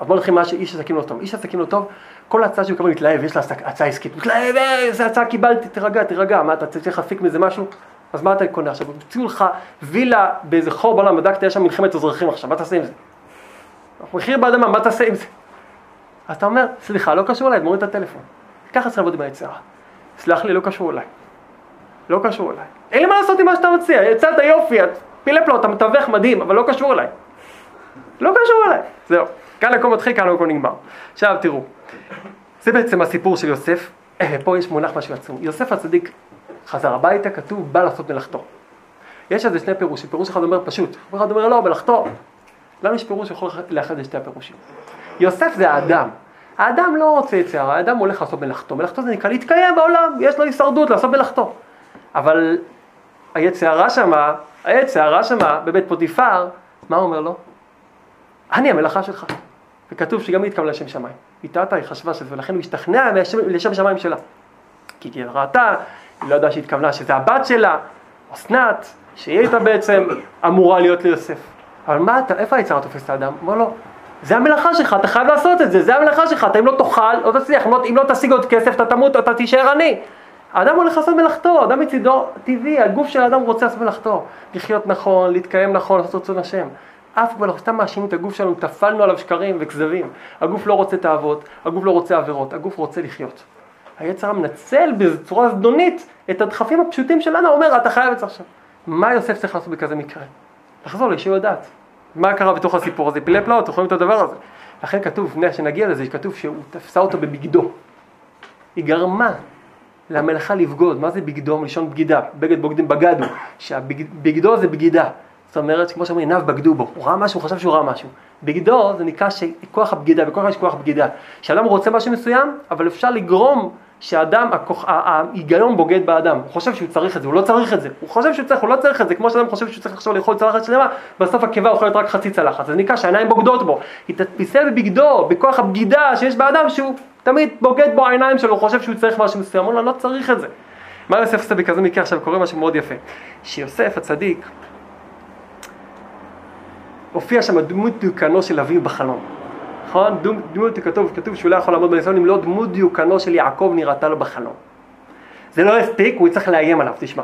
אז בוא נתחיל מה שאיש עסקים לא טוב. איש עסקים לא טוב, כל הצעה שהוא מקבל מתלהב, יש לה הצעה עסקית, מתלהב, "אה, איזה הצעה קיבלתי, תירגע, תירגע, מה אתה צריך להפיק מזה משהו? אז מה אתה קונה עכשיו? הציעו לך וילה באיזה חור בעולם, בדקת, יש שם מלחמת אזרחים עכשיו, מה תעשה עם זה? מחיר באדמה, מה תעשה עם זה? אז אתה אומר, סליחה, לא קשור אליי, מוריד את הטלפון. ככה צריך לעבוד עם היצירה. סלח לי, לא קשור אליי. לא קשור אליי. אין לי מה לעשות עם מה שאתה מציע, יצאת יופי, את פילפלו, אתה מתווך מדהים, אבל לא קשור אליי. לא קשור אליי. זהו. כאן הכל מתחיל, כאן הכל נגמר. עכשיו תראו, זה בעצם הסיפור של יוסף. אה, פה יש מונח משהו עצום. יוסף הצדיק חזר הביתה, כתוב, בא לעשות מלאכתו. יש על זה שני פירושים. פירוש אחד אומר פשוט, פירוש אחד אומר לא, מלאכתו. לנו יש פירוש שיכול לאחד את שתי הפירושים. יוסף זה האדם. האדם לא רוצה יצירה, האדם הולך לעשות מלאכתו. מלאכתו זה נקרא להתקיים בעולם, יש לו הישרדות לעשות מלאכתו. אבל היצרה שמה, היצרה שמה בבית פוטיפר, מה הוא אומר לו? אני המלאכה שלך. וכתוב שגם היא התכוונה לשם שמיים. איתתה, היא חשבה שזה, ולכן הוא השתכנע לשם, שמיים שלה. כי היא ראתה, היא לא ידעה שהתכוונה שזה הבת שלה, אסנת, שהיא הייתה בעצם אמורה להיות ליוסף. אבל מה אתה, איפה היצרה תופס את האדם? אומר לו, זה המלאכה שלך, אתה חייב לעשות את זה, זה המלאכה שלך, אתה אם לא תאכל, לא תצליח, אם לא, אם לא תשיג עוד כסף, אתה תמות, אתה תישאר עני. האדם הולך לעשות מלאכתו, אדם מצידו טבעי, הגוף של האדם רוצה לעשות מלאכתו. לחיות נכון, להתקיים נכון, לעשות רצון השם. אף כבר אנחנו סתם מאשימים את הגוף שלנו, טפלנו עליו שקרים וכזבים. הגוף לא רוצה תאוות, הגוף לא רוצה עבירות, הגוף רוצה לחיות. היצר מנצל בצורה זדונית את הדחפים הפשוטים שלנו, אומר, אתה חייב את זה עכשיו. מה יוסף צריך לעשות בכזה מקרה? לחזור לישוב הדעת. מה קרה בתוך הסיפור הזה? פילי פלאות, אתם רואים את הדבר הזה. לכן כתוב, לפני שנגיע לזה, כתוב שהוא תפסה אותו בבגדו. היא גרמה למלאכה לבגוד. מה זה בגדו? מלשון בגידה. בגד בוגדים בגדו. שהבגדו זה בגידה. זאת אומרת, כמו שאומרים, עיניו בגדו בו. הוא ראה משהו, הוא חשב שהוא ראה משהו. בגדו זה נקרא שכוח הבגידה, בכוח יש כוח בגידה. שאדם רוצה משהו מסוים, אבל אפשר לגרום שהאדם, ההיגיון בוגד באדם. הוא חושב שהוא צריך את זה, הוא לא צריך את זה. הוא חושב שהוא צריך, הוא לא צריך את זה. כמו שאדם חושב שהוא צריך עכשיו לאכול צלחת שלמה, בסוף הקיבה אוכלת רק חצי צלחת. זה נקרא שהעיניים בוגדות בו. היא תתפיסה בבגדו, בכוח הבגידה שיש באדם, שהוא תמיד בוגד בו העיניים שלו, הוא חושב שהוא צריך משהו מסוים. הוא לא צריך את זה. מה יוסף עושה בכזה מקרה? עכשיו קורה משהו מאוד יפה. שיוסף הצדיק, הופיע שם דמות דיוקנו של אביו בחלום. נכון? דמות כתוב, כתוב שהוא לא יכול לעמוד בניסיון אם לא דמות דיוקנו של יעקב נראתה לו בחלום. זה לא הספיק, הוא יצטרך לאיים עליו, תשמע.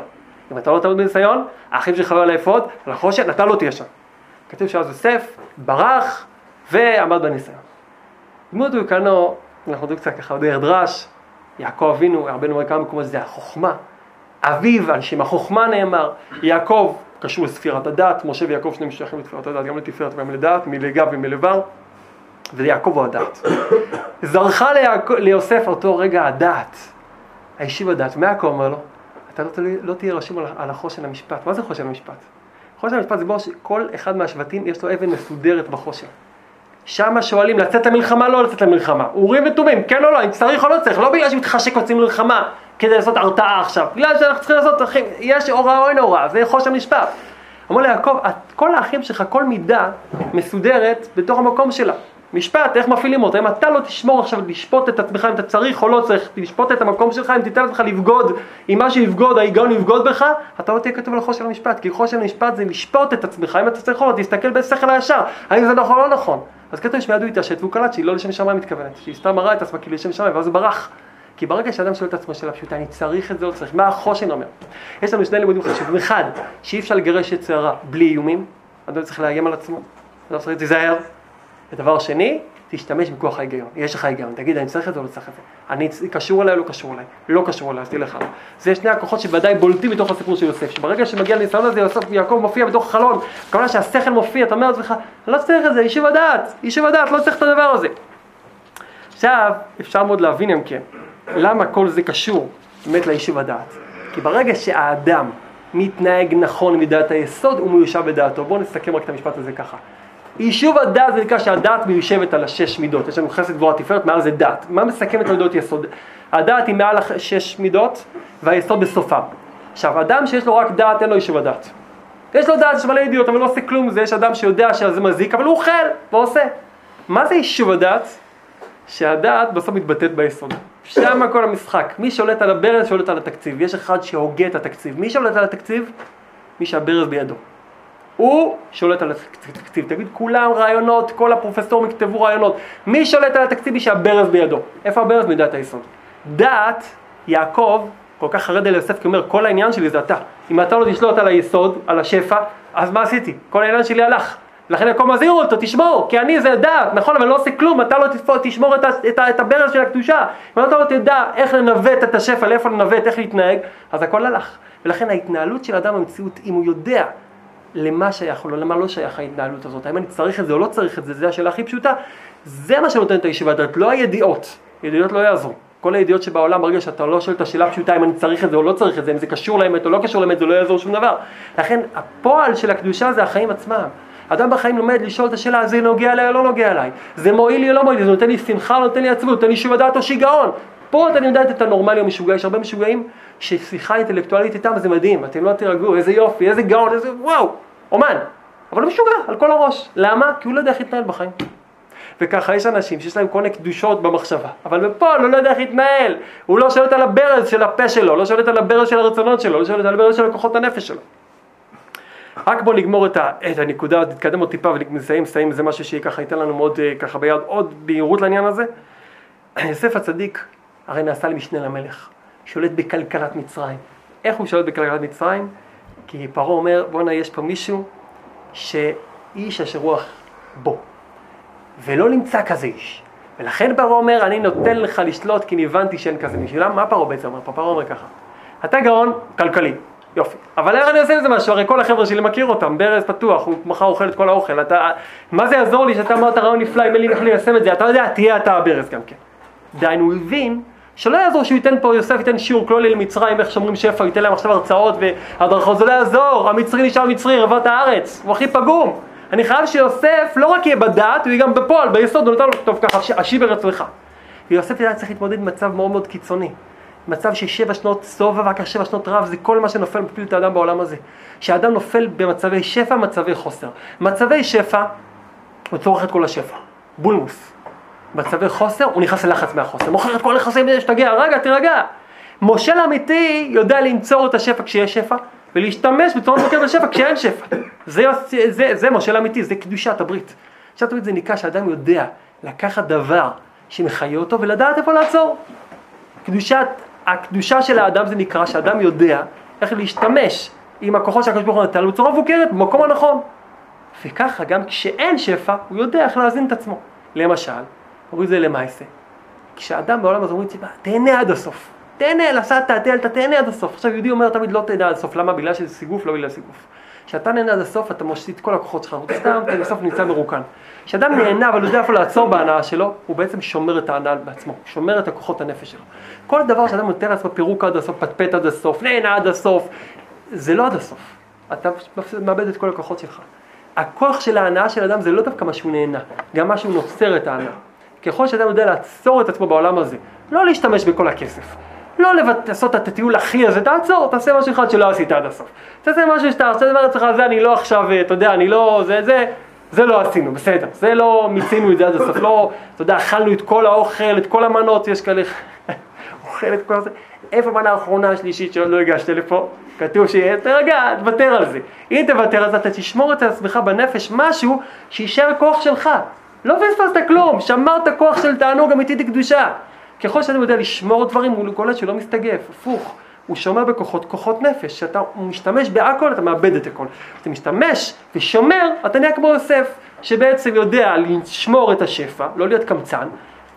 אם אתה לא תעמוד בניסיון, האחים שלך לא לאפוד, על החושן, אתה לא תהיה שם. כתוב שאז יוסף ברח ועמד בניסיון. דמות דיוקנו, אנחנו יודעים קצת ככה דרך דרש, יעקב אבינו, הרבה נאמר כמה מקומות זה החוכמה. אביו, על שם החוכמה נאמר, יעקב קשור לספירת הדת, משה ויעקב שניהם שייכים לספירת הדת, גם לתפארת וגם לדעת, מלגב ומלבר, ויעקב הוא הדעת. זרחה ליעקב, ליוסף אותו רגע הדעת, הישיב הדעת, מה יעקב אומר לו? אתה לא, לא תהיה רשום על, על החושן המשפט, מה זה חושן המשפט? חושן המשפט זה בור שכל אחד מהשבטים יש לו אבן מסודרת בחושן. שם שואלים לצאת למלחמה, לא לצאת למלחמה, אורים ותומים, כן או לא, אם צריך או לא צריך, לא בגלל שמתחשק יוצאים למלחמה כדי לעשות הרתעה עכשיו, בגלל שאנחנו צריכים לעשות, אחים, יש הוראה או אין הוראה, זה חושן משפט. אמר ליעקב, כל האחים שלך, כל מידה מסודרת בתוך המקום שלה. משפט, איך מפעילים אותו? אם אתה לא תשמור עכשיו לשפוט את עצמך אם אתה צריך או לא צריך, לשפוט את המקום שלך, אם תיתן לעצמך לבגוד, אם משהו יבגוד, ההיגיון יבגוד בך, אתה לא תהיה כתוב על חושן המשפט, כי חושן המשפט זה לשפוט את עצמך, אם אתה צריך או לא, תסתכל בשכל הישר, האם זה נכון או לא נכון. אז כתוב שמיד הוא התעשת והוא קלט שהיא לא לשם שמיים מתכוונת, שהיא סתם מראה את עצמה כאילו לשם שמיים, ואז הוא ברח. כי ברגע שאדם שואל את עצמו שאלה פשוטה, אני צריך את זה או צריך, מה החושן אומר? יש לנו שני לימודים חשובים, אחד, שאי אפשר לגרש יצר הרע בלי איומים, אדם צריך לאיים על עצמו, אדם צריך תיזהר. ודבר שני, תשתמש בכוח ההיגיון, יש לך היגיון, תגיד אני צריך את זה או לא צריך את זה, אני קשור אליי או לא קשור אליי, לא קשור אליי, אז תלך הלאה. זה שני הכוחות שוודאי בולטים בתוך הסיפור של יוסף, שברגע שמגיע לניסיון הזה, יוסף יעקב מופיע בתוך החלון, כמובן שהשכל מופיע, אתה אומר לעצמך, לא צריך את זה, יישוב הדעת, יישוב הדעת, לא צריך את הדבר הזה. עכשיו, אפשר מאוד להבין אם כן, למה כל זה קשור באמת ליישוב הדעת. כי ברגע שהאדם מתנהג נכון מדעת היסוד, הוא מיושב בדעתו. בואו נסכם רק את המשפט הזה ככה. יישוב הדעת זה נקרא שהדעת מיושבת על השש מידות, יש לנו חסד גבוהה תפארת, מעל זה דעת. מה מסכם את מידות יסוד? הדעת היא מעל השש מידות והיסוד בסופה. עכשיו, אדם שיש לו רק דעת, אין לו יישוב הדעת. יש לו דעת, יש מלא ידיעות, אבל לא עושה כלום זה, יש אדם שיודע שזה מזיק, אבל הוא אוכל ועושה. מה זה יישוב הדעת? שהדעת בסוף מתבטאת ביסוד. שם כל המשחק. מי שולט על הברז שולט על התקציב. יש אחד שהוגה את התקציב. מי שולט על התקציב? מי שהברז בידו. הוא שולט על התקציב. תגיד, כולם רעיונות, כל הפרופסורים יכתבו רעיונות. מי שולט על התקציב? מי שהברז בידו. איפה הברז? בדעת היסוד. דעת, יעקב, כל כך חרד אל יוסף, כי הוא אומר, כל העניין שלי זה אתה. אם אתה לא תשלוט על היסוד, על השפע, אז מה עשיתי? כל העניין שלי הלך. לכן יעקב מזהיר אותו, תשמור, כי אני זה דעת, נכון, אבל לא עושה כלום, אתה לא תתפור, תשמור את, את, את הברז של הקדושה. אם אתה לא תדע איך לנווט את השפע, לאיפה לנווט, איך להתנהג, אז הכל הלך. ולכן ההתנהלות של אדם במציאות, אם הוא יודע למה שייך לו, למה לא שייך ההתנהלות הזאת, האם אני צריך את זה או לא צריך את זה, זו השאלה הכי פשוטה, זה מה שנותן את הישיבה דעת, לא הידיעות, ידיעות לא יעזרו. כל הידיעות שבעולם, ברגע שאתה לא שואל את השאלה הפשוטה אם אני צריך את זה או לא צריך את זה, אם זה קשור לאמת או לא קשור לאמת, זה לא יעזור שום דבר. לכן הפועל של הקדושה זה החיים עצמם. אדם בחיים לומד לשאול את השאלה, זה נוגע אליי או לא נוגע אליי? זה מועיל לי או לא מועיל לי? זה נותן לי שמחה או נותן לי עצבות? נותן לי שוב הדעת או שיגעון? פה אתה נמדד את הנורמלי או משוגע, יש הרבה משוגעים ששיחה אינטלקטואלית איתם זה מדהים, אתם לא תירגעו, איזה יופי, איזה גאון, איזה וואו, אומן, אבל הוא משוגע על כל הראש, למה? כי הוא לא יודע איך להתנהל בחיים. וככה יש אנשים שיש להם כל מיני קדושות במחשבה, אבל בפועל הוא לא יודע איך להתנהל, הוא לא שולט על הברז של הפה שלו, לא שולט על הברז של הרצונות שלו, לא שולט על הברז של כוחות הנפש שלו. רק בוא נגמור את, ה, את הנקודה, נתקדם עוד טיפה ונסיים, נסיים, זה משהו שככה ייתן לנו מאוד אה, ככה ביד, עוד בהירות לעניין הזה. יוסף הצדיק הרי נעשה למשנה למלך, שולט בכלכלת מצרים. איך הוא שולט בכלכלת מצרים? כי פרעה אומר, בואנה יש פה מישהו שאיש אשר רוח בו, ולא נמצא כזה איש. ולכן פרעה אומר, אני נותן לך לשלוט כי הבנתי שאין כזה מישהו. למה? מה פרעה בעצם אומר? פרעה אומר ככה, אתה גאון כלכלי, יופי, אבל איך אני עושה עם זה משהו? הרי כל החבר'ה שלי מכיר אותם, ברז פתוח, הוא מחר אוכל את כל האוכל, אתה, מה זה יעזור לי שאתה אמרת רעיון נפלא, אם אין לי איך ליישם את זה, אתה יודע, תהיה אתה הברז גם כן. דהיינו, הוא הבין שלא יעזור שהוא ייתן פה, יוסף ייתן שיעור כללי למצרים, איך שומרים שפע, ייתן להם עכשיו הרצאות והדרכות, זה לא יעזור, המצרי נשאר מצרי, רבת הארץ, הוא הכי פגום. אני חייב שיוסף לא רק יהיה בדעת, הוא יהיה גם בפועל, ביסוד, הוא נותן לו, טוב ככה, השיבר אצלך. ויוסף היה צריך להתמודד עם מצב מאוד מאוד קיצוני. מצב ששבע שנות סובה ורק שבע שנות רב זה כל מה שנופל מפיל את האדם בעולם הזה. שהאדם נופל במצבי שפע, מצבי חוסר. מצבי שפע, הוא צורך את כל השפע. בולמוס. מצבי חוסר, הוא נכנס ללחץ מהחוסר. מוכר את כל הנכסים, שתגיע, רגע, תירגע. מושל אמיתי יודע לנצור את השפע כשיש שפע, ולהשתמש בצורה מבוקרת בשפע כשאין שפע. זה, זה, זה, זה מושל אמיתי, זה קדושת הברית. קדושת הברית זה נקרא שאדם יודע לקחת דבר שמחיה אותו ולדעת איפה לעצור. קדושת, הקדושה של האדם זה נקרא שאדם יודע איך להשתמש עם הכוחות שהקדוש ברוך הוא נתן לו בצורה מבוקרת במקום הנכון. וככה גם כשאין שפע, הוא יודע איך להזין את עצמו. למשל, אומרים את זה למעשה. כשאדם בעולם הזה אומרים, תהנה עד הסוף. תהנה, לסעת, תהנה, תהנה עד הסוף. עכשיו יהודי אומר תמיד לא תהנה עד הסוף, למה? בגלל שזה סיגוף, לא בגלל סיגוף. כשאתה נהנה עד הסוף, אתה מושיט את כל הכוחות שלך, סתם, בסוף נמצא מרוקן. כשאדם נהנה אבל יודע איפה לעצור בהנאה שלו, הוא בעצם שומר את ההנאה בעצמו, שומר את הכוחות הנפש שלו. כל דבר שאדם נותן לעצמו פירוק עד הסוף, פטפט עד הסוף, נהנה עד הסוף, זה לא עד הסוף. אתה מאבד את כל הכוחות שלך. הכוח של ההנאה של אדם זה לא דווקא מה שהוא נהנה, גם מה שהוא נוצר את ההנאה. ככל שאדם יודע לעצור את עצמו בעולם הזה, לא להשתמש בכל הכסף, לא. לעשות את הטיול הכי הזה, תעצור, תעשה משהו אחד שלא עשית עד הסוף. תעשה משהו שאתה עושה דבר אצלך, זה אני לא עכשיו, אתה יודע, אני לא, זה, זה, זה לא עשינו, בסדר, זה לא מיצינו את זה עד הסוף, לא, אתה יודע, אכלנו את כל האוכל, את כל המנות, יש כאלה, אוכל את כל זה, איפה המנה האחרונה השלישית שלא הגשת לפה? כתוב שיהיה, תרגע, תוותר על זה. אם תוותר על זה, אתה תשמור את עצמך בנפש משהו שישאר כוח שלך. לא פספסת כלום, שמרת כוח של תענוג אמיתי דקדושה. ככל שאתה יודע לשמור דברים, הוא קולט שלא מסתגף, הפוך. הוא שומר בכוחות, כוחות נפש, כשאתה משתמש בהכל, אתה מאבד את הכל. כשאתה משתמש ושומר, אתה נהיה כמו יוסף, שבעצם יודע לשמור את השפע, לא להיות קמצן,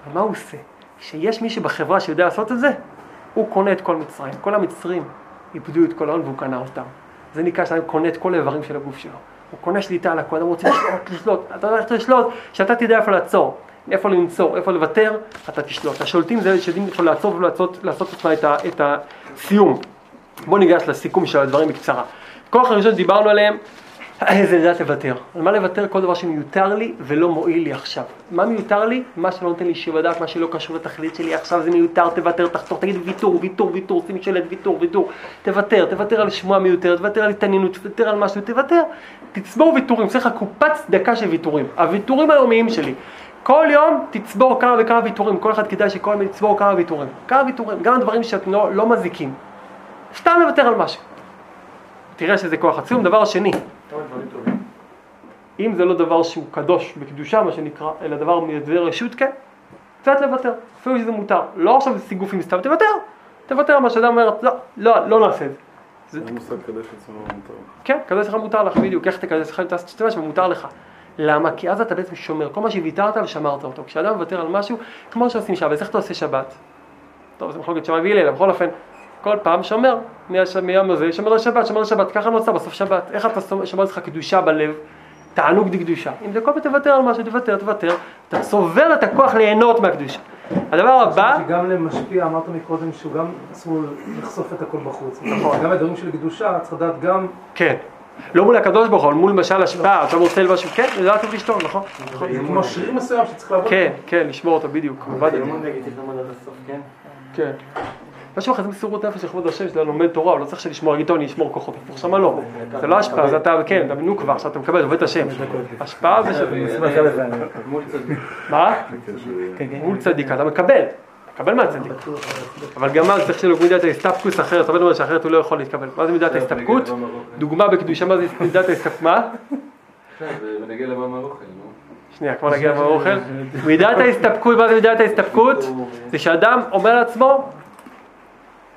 אבל מה הוא עושה? כשיש מישהו בחברה שיודע לעשות את זה, הוא קונה את כל מצרים. כל המצרים איבדו את כל ההון והוא קנה אותם. זה נקרא שאדם קונה את כל האיברים של הגוף שלו. הוא קונה שליטה על הכל, אדם רוצה לשלוט, לשלוט. אתה איך לשלוט, שאתה תדע איפה לעצור, איפה לנצור, איפה לוותר, אתה תשלוט. השולטים זה אלה שיודעים איפה לעצור ולעשות לעשות עצמם את, את הסיום. בואו ניגש לסיכום של הדברים בקצרה. כוח הראשון שדיברנו עליהם, זה לדעת לוותר. על מה לוותר? כל דבר שמיותר לי ולא מועיל לי עכשיו. מה מיותר לי? מה שלא נותן לי שיעור הדעת, מה שלא קשור לתכלית שלי עכשיו זה מיותר, תוותר, תחתוך, תגיד ויתור, ויתור, ויתור, שים שלט, ויתור, ויתור. תוותר, תוותר על שמועה מיותרת, תוותר על התעניינות, תוותר על משהו, תוותר. תצבור ויתורים, צריך לך קופת צדקה של ויתורים. הוויתורים היומיים שלי. כל יום תצבור כמה וכמה ויתורים, כל אחד כדאי שכל יום יצבור כמה ויתורים. כמה ויתורים, גם דברים שאתם לא, לא מזיקים. סתם לוותר על משהו. תראה שזה כוח עצום. דבר שני. אם זה לא דבר שהוא קדוש בקדושה, מה שנקרא, אלא דבר מדברי רשות, כן, קצת לוותר, אפילו שזה מותר. לא עכשיו סיגופים סתם, תוותר, תוותר מה שאדם אומר, לא, לא, לא נעשה את זה. זה מושג קדש עצמו מותר. כן, קדש לך מותר לך, בדיוק, איך תקדש לך, תעשה שתשתמש ומותר לך. למה? כי אז אתה בעצם שומר, כל מה שוויתרת ושמרת אותו. כשאדם מוותר על משהו, כמו שעושים שבת, איך אתה עושה שבת? טוב, זה מחלוקת שמאי והלל, בכל אופן, כל פעם שומר, מהיום הזה, שומר לשבת, שומר לשבת, ככה נוצר בסוף שבת. איך אתה שומר- לך קדושה בלב? תענוג דקדושה. אם זה כל פעם תוותר על משהו, תוותר, תוותר, אתה צובר את הכוח ליהנות מהקדושה. הדבר הבא, שגם למשפיע, אמרת מקודם שהוא גם אסור לחשוף את הכל בחוץ. נכון. גם הדברים של קדושה, צריך לדעת גם, כן, לא מול הקדוש ברוך הוא, מול למשל השפעה, אתה רוצה משהו, כן, לדעת איך לשתות, נכון? זה כמו שריר מסוים שצריך לעבוד. כן, כן, לשמור אותו בדיוק. עבדתי. כן? כן. משהו אחר זה מסירות נפש לכבוד השם, שאתה לומד תורה, הוא לא צריך שלשמור, להגיד, טוב, אני אשמור כוחות, הפוך שמה לא. זה לא השפעה, זה אתה, כן, אתה בנוקבה, עכשיו אתה מקבל, עובד את השם. השפעה זה ש... מה? מול צדיק, אתה מקבל. מקבל מהצדיק. אבל גם אז צריך שיהיה לו מידת ההסתפקות אחרת, אתה אומר שאחרת הוא לא יכול להתקבל. מה זה מידת ההסתפקות? דוגמה בקדושה, מה זה מידת ההסתפקות? מה? ונגיע לבמה אוכל, נו. שנייה, כבר נגיע לאוכל. מידת ההסתפקות, מה זה מידת ההסתפקות? זה שאדם אומר לעצמו,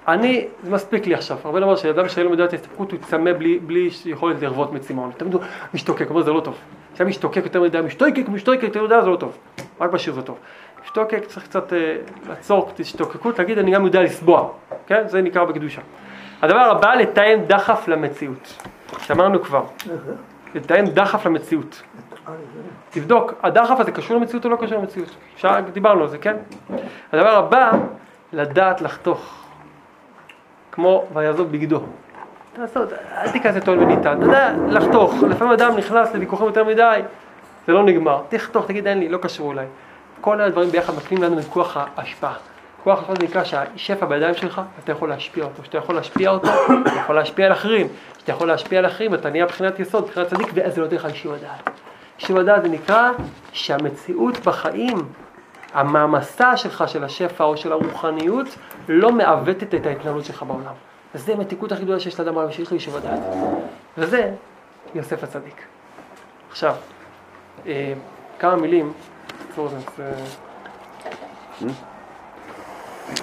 אני, זה מספיק לי עכשיו. הרבה לומר שאדם שאין לו מידת ההסתפקות הוא צמא בלי, בלי יכולת לרוות מצימון. תמיד הוא משתוקק, הוא אומר זה לא טוב. כשאדם משתוקק יותר מדי, משתוקק, משתוקק, אתה יודע זה לא טוב. רק בשיר זה טוב. משתוקק צריך קצת אה, לעצור קצת השתוקקות, להגיד אני גם יודע לסבוע. כן? זה נקרא בקדושה. הדבר הבא, לתאם דחף למציאות. שאמרנו כבר. לתאם דחף למציאות. תבדוק, הדחף הזה קשור למציאות או לא קשור למציאות? דיברנו על זה, כן? הדבר הבא, לדעת לחתוך. כמו ויעזוב בגדו. תעשות, אל תיכנס לטוען וניתן, אתה יודע, לחתוך. לפעמים אדם נכנס לוויכוחים יותר מדי, זה לא נגמר. תחתוך, תגיד אין לי, לא קשור אליי. כל הדברים ביחד מקנים לנו את כוח ההשפעה. כוח ההשפעה זה נקרא שהשפע בידיים שלך, אתה יכול להשפיע אותו. כשאתה יכול להשפיע אותו, אתה יכול להשפיע על אחרים. כשאתה יכול להשפיע על אחרים, אתה נהיה בחינת יסוד, בחינת צדיק, ואז זה נותן לך יישוב הדעת. יישוב הדעת זה נקרא שהמציאות בחיים, המעמסה שלך של השפע או של הרוחניות, לא מעוותת את ההתנהלות שלך בעולם. וזה המתיקות הכי גדולה שיש לאדם בעולם, שיש לו יישוב הדעת. וזה יוסף הצדיק. עכשיו, אה, כמה מילים, תעצור את זה, זה-